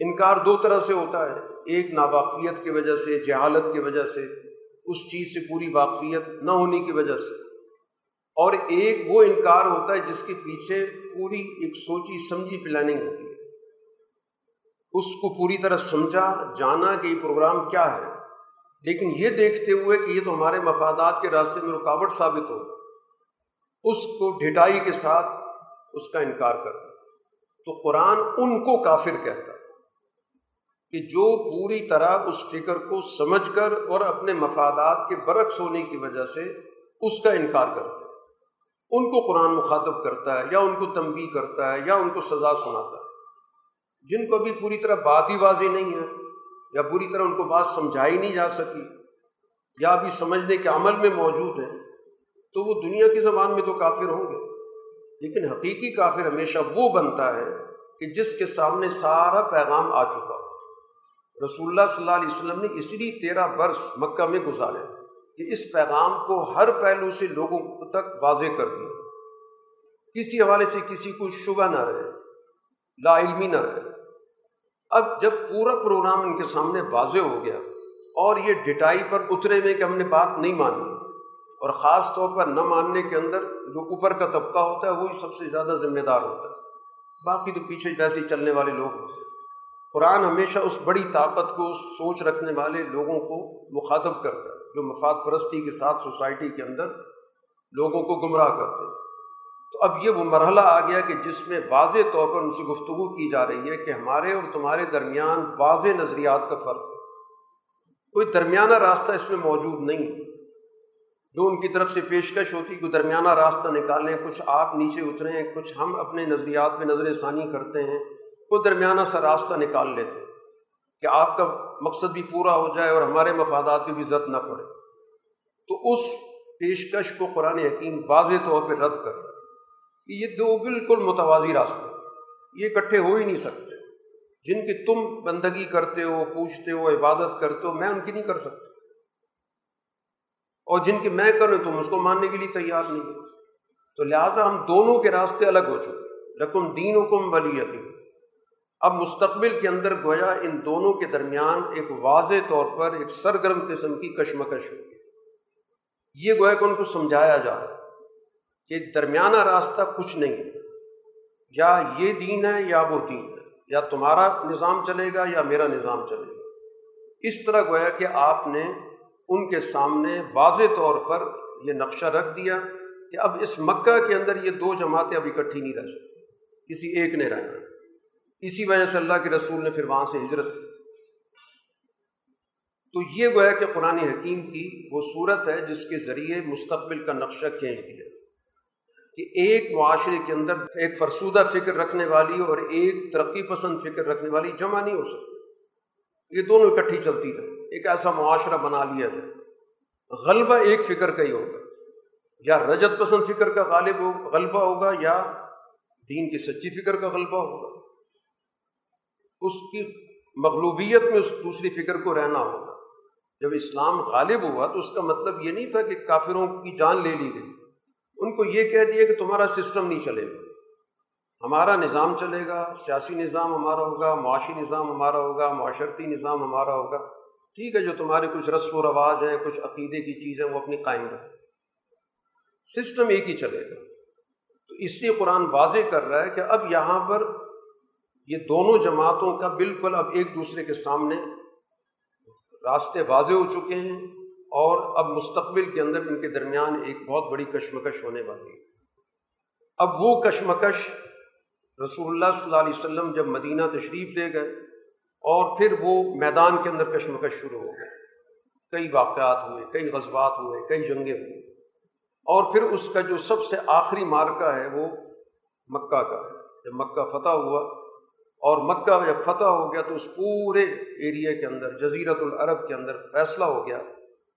انکار دو طرح سے ہوتا ہے، ایک ناواقفیت کی وجہ سے، جہالت کی وجہ سے، اس چیز سے پوری واقفیت نہ ہونے کی وجہ سے۔ اور ایک وہ انکار ہوتا ہے جس کے پیچھے پوری ایک سوچی، سمجھی پلاننگ ہوتی ہے۔ اس کو پوری طرح سمجھا، جانا کہ یہ پروگرام کیا ہے۔ لیکن یہ دیکھتے ہوئے کہ یہ تو ہمارے مفادات کے راستے میں رکاوٹ ثابت ہو۔ اس کو ڈھٹائی کے ساتھ اس کا انکار کر تو قرآن ان کو کافر کہتا ہے کہ جو پوری طرح اس فکر کو سمجھ کر اور اپنے مفادات کے برعکس ہونے کی وجہ سے اس کا انکار کرتے ہیں۔ ان کو قرآن مخاطب کرتا ہے یا ان کو تنبی کرتا ہے یا ان کو سزا سناتا ہے۔ جن کو ابھی پوری طرح بات ہی واضح نہیں ہے، یا پوری طرح ان کو بات سمجھائی نہیں جا سکی، یا ابھی سمجھنے کے عمل میں موجود ہیں، تو وہ دنیا کی زبان میں تو کافر ہوں گے۔ لیکن حقیقی کافر ہمیشہ وہ بنتا ہے کہ جس کے سامنے سارا پیغام آ چکا ہو۔ رسول اللہ صلی اللہ علیہ وسلم نے اس لیے تیرہ برس مکہ میں گزارے کہ اس پیغام کو ہر پہلو سے لوگوں تک واضح کر دیا۔ کسی حوالے سے کسی کو شبہ نہ رہے، لا علمی نہ رہے۔ اب جب پورا پروگرام ان کے سامنے واضح ہو گیا اور یہ ڈٹائی پر اترے ہوئے کہ ہم نے بات نہیں مانی اور خاص طور پر نہ ماننے کے اندر جو اوپر کا طبقہ ہوتا ہے وہی سب سے زیادہ ذمہ دار ہوتا ہے۔ باقی تو پیچھے جیسے چلنے والے لوگ ہوتے ہیں۔ قرآن ہمیشہ اس بڑی طاقت کو سوچ رکھنے والے لوگوں کو مخاطب کرتا ہے، جو مفاد پرستی کے ساتھ سوسائٹی کے اندر لوگوں کو گمراہ کرتے ہیں۔ تو اب یہ وہ مرحلہ آ گیا کہ جس میں واضح طور پر ان سے گفتگو کی جا رہی ہے کہ ہمارے اور تمہارے درمیان واضح نظریات کا فرق ہے۔ کوئی درمیانہ راستہ اس میں موجود نہیں جو ان کی طرف سے پیشکش ہوتی کوئی درمیانہ راستہ نکالیں، کچھ آپ نیچے اتریں، کچھ ہم اپنے نظریات میں نظر ثانی کرتے ہیں، وہ درمیانہ سا راستہ نکال لیتے کہ آپ کا مقصد بھی پورا ہو جائے اور ہمارے مفادات کی بھی عزت نہ پڑے۔ تو اس پیشکش کو قرآن حکیم واضح طور پہ رد کر رہا ہے کہ یہ دو بالکل متوازی راستے یہ اکٹھے ہو ہی نہیں سکتے۔ جن کی تم بندگی کرتے ہو، پوچھتے ہو، عبادت کرتے ہو، میں ان کی نہیں کر سکتا۔ اور جن کی میں کروں تم، اس کو ماننے کے لیے تیار نہیں ہو۔ تو لہٰذا ہم دونوں کے راستے الگ ہو چکے رقم دین حکم ولی یقین اب مستقبل کے اندر گویا ان دونوں کے درمیان ایک واضح طور پر ایک سرگرم قسم کی کشمکش ہوگی یہ گویا کہ ان کو سمجھایا جا رہا ہے۔ کہ درمیانہ راستہ کچھ نہیں ہے۔ یا یہ دین ہے یا وہ دین ہے۔ یا تمہارا نظام چلے گا یا میرا نظام چلے گا۔ اس طرح گویا کہ آپ نے ان کے سامنے واضح طور پر یہ نقشہ رکھ دیا کہ اب اس مکہ کے اندر یہ دو جماعتیں اب اکٹھی نہیں رہ سکتی۔ کسی ایک نے رہنا۔ اسی وجہ سے اللہ کے رسول نے پھر وہاں سے ہجرت کی۔ تو یہ گویا کہ قرآن حکیم کی وہ صورت ہے جس کے ذریعے مستقبل کا نقشہ کھینچ دیا۔ کہ ایک معاشرے کے اندر ایک فرسودہ فکر رکھنے والی اور ایک ترقی پسند فکر رکھنے والی جمع نہیں ہو سکتی۔ یہ دونوں اکٹھی چلتی رہے۔ ایک ایسا معاشرہ بنا لیا جائے۔ غلبہ ایک فکر کا ہی ہوگا۔ یا رجت پسند فکر کا غالب ہو غلبہ ہوگا یا دین کی سچی فکر کا غلبہ ہوگا۔ اس کی مغلوبیت میں اس دوسری فکر کو رہنا ہوگا۔ جب اسلام غالب ہوا تو اس کا مطلب یہ نہیں تھا کہ کافروں کی جان لے لی گئی۔ ان کو یہ کہہ دیا کہ تمہارا سسٹم نہیں چلے گا۔ ہمارا نظام چلے گا، سیاسی نظام ہمارا ہوگا، معاشی نظام ہمارا ہوگا، معاشرتی نظام ہمارا ہوگا۔ ٹھیک ہے، جو تمہارے کچھ رسم و رواج ہیں، کچھ عقیدے کی چیزیں، وہ اپنی قائم رہیں سسٹم ایک ہی چلے گا۔ تو اس لیے قرآن واضح کر رہا ہے کہ اب یہاں پر یہ دونوں جماعتوں کا بالکل اب ایک دوسرے کے سامنے راستے واضح ہو چکے ہیں۔ اور اب مستقبل کے اندر ان کے درمیان ایک بہت بڑی کشمکش ہونے والی ہے۔ اب وہ کشمکش رسول اللہ صلی اللہ علیہ وسلم جب مدینہ تشریف لے گئے اور پھر وہ میدان کے اندر کشمکش شروع ہو گئے کئی واقعات ہوئے، کئی غزبات ہوئے، کئی جنگیں ہوئیں۔ اور پھر اس کا جو سب سے آخری مارکا ہے وہ مکہ کا ہے۔ جب مکہ فتح ہوا اور مکہ جب فتح ہو گیا تو اس پورے ایریا کے اندر جزیرت العرب کے اندر فیصلہ ہو گیا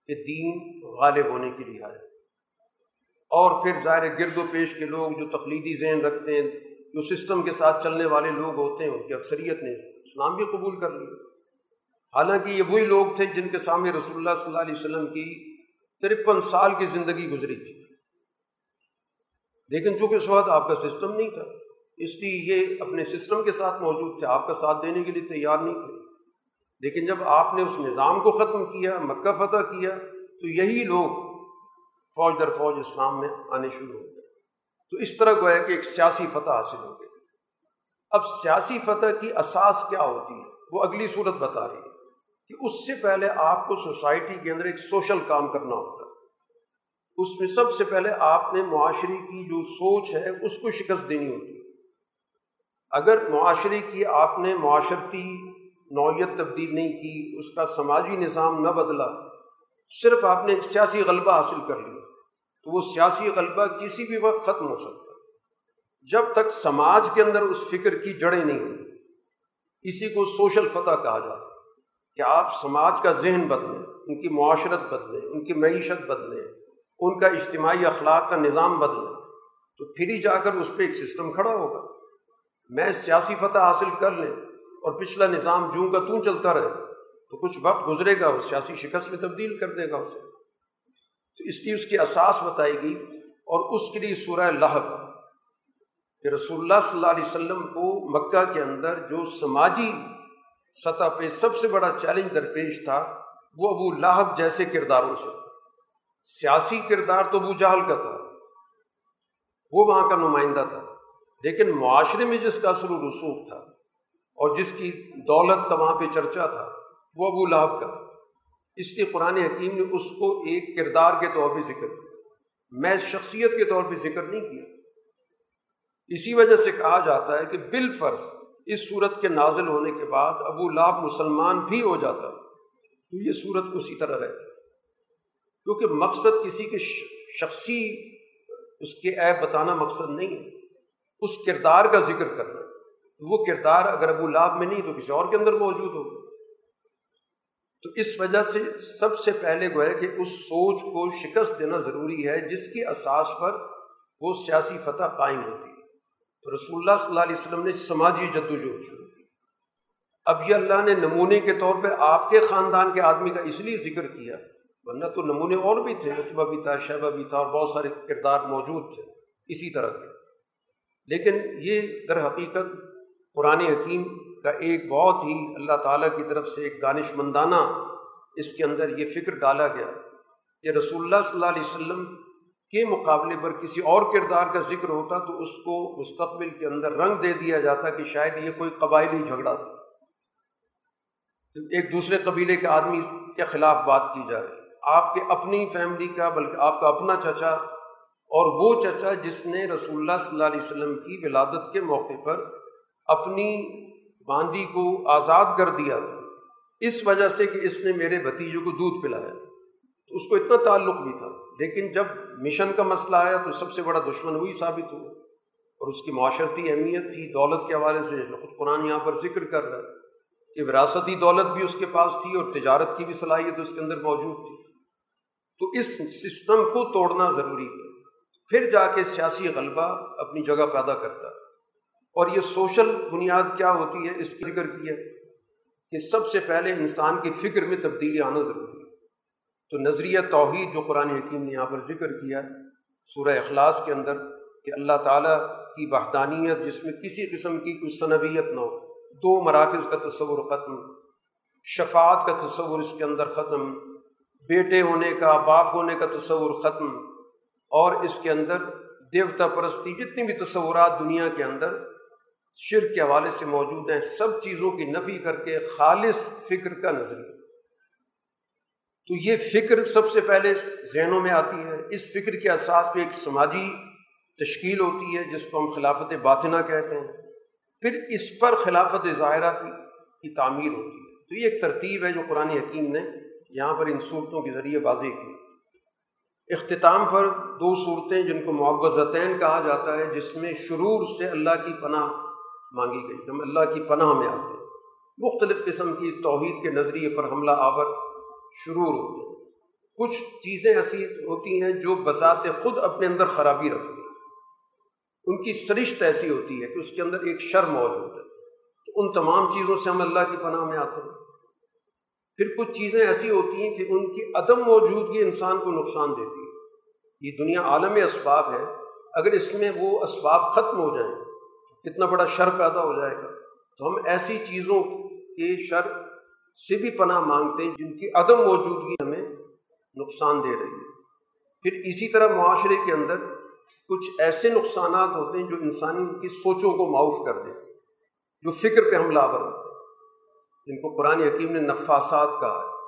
کہ دین غالب ہونے کے لیے آیا اور پھر ظاہر گرد و پیش کے لوگ جو تقلیدی ذہن رکھتے ہیں، جو سسٹم کے ساتھ چلنے والے لوگ ہوتے ہیں، ان کی اکثریت نے اسلام بھی قبول کر لیا۔ حالانکہ یہ وہی لوگ تھے جن کے سامنے رسول اللہ صلی اللہ علیہ وسلم کی ترپن سال کی زندگی گزری تھی۔ لیکن چونکہ اس وقت آپ کا سسٹم نہیں تھا، اس لیے یہ اپنے سسٹم کے ساتھ موجود تھے، آپ کا ساتھ دینے کے لیے تیار نہیں تھے۔ لیکن جب آپ نے اس نظام کو ختم کیا، مکہ فتح کیا، تو یہی لوگ فوج در فوج اسلام میں آنے شروع ہو گئے۔ تو اس طرح گویا کہ ایک سیاسی فتح حاصل ہو گئی۔ اب سیاسی فتح کی اساس کیا ہوتی ہے؟ وہ اگلی صورت بتا رہی ہے کہ اس سے پہلے آپ کو سوسائٹی کے اندر ایک سوشل کام کرنا ہوتا ہے۔ اس میں سب سے پہلے آپ نے معاشرے کی جو سوچ ہے، اس کو شکست دینی ہوتی ہے۔ اگر معاشرے کی آپ نے معاشرتی نوعیت تبدیل نہیں کی، اس کا سماجی نظام نہ بدلا، صرف آپ نے ایک سیاسی غلبہ حاصل کر لیا، تو وہ سیاسی غلبہ کسی بھی وقت ختم ہو سکتا۔ جب تک سماج کے اندر اس فکر کی جڑیں نہیں ہوں اسی کو سوشل فتح کہا جاتا ہے کہ آپ سماج کا ذہن بدلیں، ان کی معاشرت بدلیں، ان کی معیشت بدلیں، ان کا اجتماعی اخلاق کا نظام بدلیں، تو پھر ہی جا کر اس پہ ایک سسٹم کھڑا ہوگا۔ میں سیاسی فتح حاصل کر لیں۔ اور پچھلا نظام جوں کا توں چلتا رہے، تو کچھ وقت گزرے گا وہ سیاسی شکست میں تبدیل کر دے گا اسے۔ تو اس لیے اس کی اساس بتائی گئی اور اس کے لیے سورہ لہب کہ رسول اللہ صلی اللہ علیہ وسلم کو مکہ کے اندر جو سماجی سطح پہ سب سے بڑا چیلنج درپیش تھا، وہ ابو لاہب جیسے کرداروں سے تھا۔ سیاسی کردار تو ابو جہل کا تھا، وہ وہاں کا نمائندہ تھا۔ لیکن معاشرے میں جس کا اثر و رسوخ تھا اور جس کی دولت کا وہاں پہ چرچا تھا، وہ ابو لہب کا تھا۔ اس لیے قرآن حکیم نے اس کو ایک کردار کے طور پہ ذکر کیا۔ میں شخصیت کے طور پہ ذکر نہیں کیا۔ اسی وجہ سے کہا جاتا ہے کہ بال فرض اس صورت کے نازل ہونے کے بعد ابو لاب مسلمان بھی ہو جاتا تو یہ صورت اسی طرح رہتی کیونکہ مقصد کسی کے شخصی اس کے عیب بتانا مقصد نہیں ہے۔ اس کردار کا ذکر کرنا۔ وہ کردار اگر ابو لاب میں نہیں تو کسی اور کے اندر موجود ہوگا تو اس وجہ سے سب سے پہلے گویا کہ اس سوچ کو شکست دینا ضروری ہے جس کی اساس پر وہ سیاسی فتح قائم ہوتی ہے۔ تو رسول اللہ صلی اللہ علیہ وسلم نے سماجی جد وجہد شروع کی۔ اب یہ اللہ نے نمونے کے طور پہ آپ کے خاندان کے آدمی کا اس لیے ذکر کیا، ورنہ تو نمونے اور بھی تھے اتبا بھی تھا، شہبہ بھی تھا اور بہت سارے کردار موجود تھے اسی طرح کے۔ لیکن یہ در حقیقت قرآن حکیم کا ایک بہت ہی اللہ تعالیٰ کی طرف سے ایک دانش مندانہ اس کے اندر یہ فکر ڈالا گیا کہ رسول اللہ صلی اللہ علیہ وسلم کے مقابلے پر کسی اور کردار کا ذکر ہوتا تو اس کو مستقبل کے اندر رنگ دے دیا جاتا کہ شاید یہ کوئی قبائلی جھگڑا تھا۔ ایک دوسرے قبیلے کے آدمی کے خلاف بات کی جا رہی۔ آپ کے اپنی فیملی کا بلکہ آپ کا اپنا چچا اور وہ چچا جس نے رسول اللہ صلی اللہ علیہ وسلم کی ولادت کے موقع پر اپنی باندی کو آزاد کر دیا تھا۔ اس وجہ سے کہ اس نے میرے بھتیجوں کو دودھ پلایا۔ تو اس کو اتنا تعلق بھی تھا۔ لیکن جب مشن کا مسئلہ آیا تو سب سے بڑا دشمن وہی ثابت ہوا۔ اور اس کی معاشرتی اہمیت تھی۔ دولت کے حوالے سے جیسے خود قرآن یہاں پر ذکر کر رہا ہے کہ وراثتی دولت بھی اس کے پاس تھی اور تجارت کی بھی صلاحیت اس کے اندر موجود تھی۔ تو اس سسٹم کو توڑنا ضروری ہے۔ پھر جا کے سیاسی غلبہ اپنی جگہ پیدا کرتا ہے۔ اور یہ سوشل بنیاد کیا ہوتی ہے؟ اس ذکر کی ہے کہ سب سے پہلے انسان کی فکر میں تبدیلی آنا ضروری ہے۔ تو نظریہ توحید جو قرآن حکیم نے یہاں پر ذکر کیا ہے، سورہ اخلاص کے اندر، کہ اللہ تعالیٰ کی وحدانیت جس میں کسی قسم کی کوئی صنویت نہ ہو۔ دو مراکز کا تصور ختم، شفاعت کا تصور اس کے اندر ختم، بیٹے ہونے کا، باپ ہونے کا تصور ختم، اور اس کے اندر دیوتا پرستی، جتنی بھی تصورات دنیا کے اندر شرک کے حوالے سے موجود ہیں، سب چیزوں کی نفی کر کے خالص فکر کا نظریہ۔ تو یہ فکر سب سے پہلے ذہنوں میں آتی ہے۔ اس فکر کے اساس پہ ایک سماجی تشکیل ہوتی ہے، جس کو ہم خلافت باطنہ کہتے ہیں۔ پھر اس پر خلافت ظاہرہ کی کی تعمیر ہوتی ہے۔ تو یہ ایک ترتیب ہے جو قرآن حکیم نے یہاں پر ان صورتوں کے ذریعے واضح کی۔ اختتام پر دو صورتیں جن کو معوضتین کہا جاتا ہے، جس میں شرور سے اللہ کی پناہ مانگی گئی ہم اللہ کی پناہ میں آتے ہیں۔ مختلف قسم کی توحید کے نظریے پر حملہ آور شرور ہوتے ہیں۔ کچھ چیزیں ایسی ہوتی ہیں جو بذات خود اپنے اندر خرابی رکھتی ہیں۔ ان کی سرشت ایسی ہوتی ہے کہ اس کے اندر ایک شر موجود ہے۔ تو ان تمام چیزوں سے ہم اللہ کی پناہ میں آتے ہیں۔ پھر کچھ چیزیں ایسی ہوتی ہیں کہ ان کی عدم موجودگی انسان کو نقصان دیتی ہے۔ یہ دنیا عالم اسباب ہے۔ اگر اس میں وہ اسباب ختم ہو جائیں کتنا بڑا شر پیدا ہو جائے گا۔ تو ہم ایسی چیزوں کے شر سے بھی پناہ مانگتے ہیں جن کی عدم موجودگی ہمیں نقصان دے رہی ہے۔ پھر اسی طرح معاشرے کے اندر کچھ ایسے نقصانات ہوتے ہیں جو انسانی کی سوچوں کو معاف کر دیتے ہیں، جو فکر پہ حملہ آور ہوتے ہیں۔ جن کو قرآن حکیم نے نفاسات کہا ہے،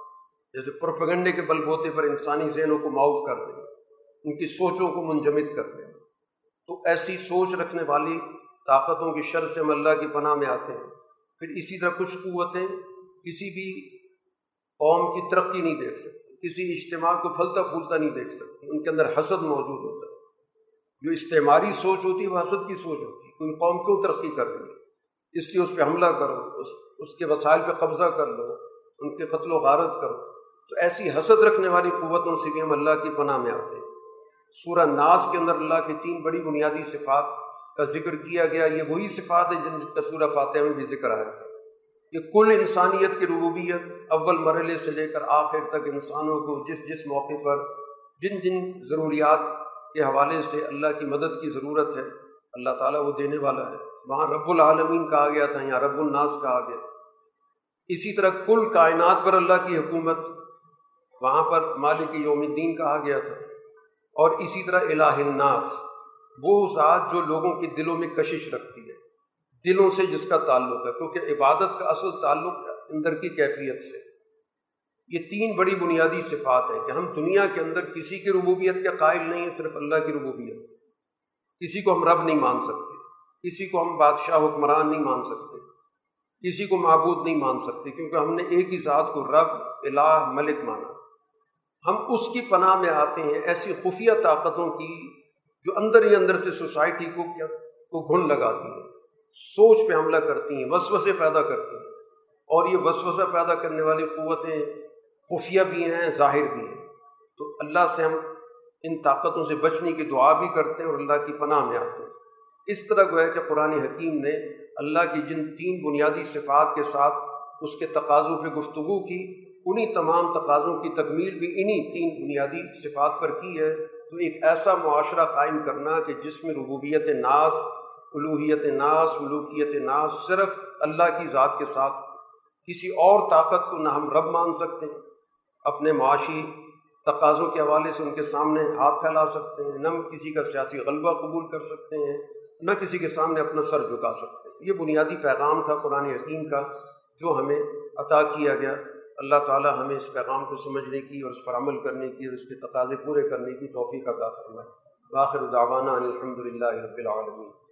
جیسے پروپگنڈے کے بل بوتے پر انسانی ذہنوں کو معاف کر دیں ان کی سوچوں کو منجمد کر دیں تو ایسی سوچ رکھنے والی طاقتوں کی شر سے ہم اللہ کی پناہ میں آتے ہیں۔ پھر اسی طرح کچھ قوتیں کسی بھی قوم کی ترقی نہیں دیکھ سکتی، کسی اجتماع کو پھلتا پھولتا نہیں دیکھ سکتی۔ ان کے اندر حسد موجود ہوتا ہے۔ جو استعماری سوچ ہوتی ہے، وہ حسد کی سوچ ہوتی ہے کوئی قوم کیوں ترقی کر رہی ہے؟ اس لیے اس پہ حملہ کرو، اس اس کے وسائل پہ قبضہ کر لو، ان کے قتل و غارت کرو۔ تو ایسی حسد رکھنے والی قوتوں سے بھی ہم اللہ کی پناہ میں آتے ہیں۔ سورہ ناس کے اندر اللہ کی تین بڑی بنیادی صفات کا ذکر کیا گیا، یہ وہی صفات ہے جن کا سورہ فاتحہ میں بھی ذکر آیا تھا۔ کہ کل انسانیت کی ربوبیت، اول مرحلے سے لے کر آخر تک انسانوں کو جس جس موقع پر جن جن ضروریات کے حوالے سے اللہ کی مدد کی ضرورت ہے، اللہ تعالیٰ وہ دینے والا ہے۔ وہاں رب العالمین کہا گیا تھا، یہاں رب الناس کہا گیا۔ اسی طرح کل کائنات پر اللہ کی حکومت، وہاں پر مالک یوم الدین کہا گیا تھا۔ اور اسی طرح الہ الناس۔ وہ ذات جو لوگوں کے دلوں میں کشش رکھتی ہے، دلوں سے جس کا تعلق ہے، کیونکہ عبادت کا اصل تعلق اندر کی کیفیت سے۔ یہ تین بڑی بنیادی صفات ہیں کہ ہم دنیا کے اندر کسی کی ربوبیت کے قائل نہیں ہیں صرف اللہ کی ربوبیت۔ کسی کو ہم رب نہیں مان سکتے، کسی کو ہم بادشاہ حکمران نہیں مان سکتے، کسی کو معبود نہیں مان سکتے، کیونکہ ہم نے ایک ہی ذات کو رب، الہ، ملک مانا۔ ہم اس کی پناہ میں آتے ہیں، ایسی خفیہ طاقتوں کی جو اندر ہی اندر سے سوسائٹی کو کیا کو گھن لگاتی ہیں سوچ پہ حملہ کرتی ہیں، وسوسے پیدا کرتی ہیں۔ اور یہ وسوسہ پیدا کرنے والی قوتیں خفیہ بھی ہیں، ظاہر بھی ہیں۔ تو اللہ سے ہم ان طاقتوں سے بچنے کی دعا بھی کرتے ہیں اور اللہ کی پناہ میں آتے ہیں۔ اس طرح گویا کہ قرآن حکیم نے اللہ کی جن تین بنیادی صفات کے ساتھ اس کے تقاضوں پہ گفتگو کی انہیں تمام تقاضوں کی تکمیل بھی انہیں تین بنیادی صفات پر کی ہے۔ تو ایک ایسا معاشرہ قائم کرنا کہ جس میں ربوبیت ناس الوحیت ناس، ملوکیت ناس صرف اللہ کی ذات کے ساتھ کسی اور طاقت کو نہ ہم رب مان سکتے ہیں اپنے معاشی تقاضوں کے حوالے سے ان کے سامنے ہاتھ پھیلا سکتے ہیں نہ کسی کا سیاسی غلبہ قبول کر سکتے ہیں نہ کسی کے سامنے اپنا سر جھکا سکتے۔ ہیں یہ بنیادی پیغام تھا قرآن حکیم کا، جو ہمیں عطا کیا گیا۔ اللہ تعالیٰ ہمیں اس پیغام کو سمجھنے کی اور اس پر عمل کرنے کی اور اس کے تقاضے پورے کرنے کی توفیق عطا فرمائے۔ باخر دعوانا الحمد للہ رب العالمین۔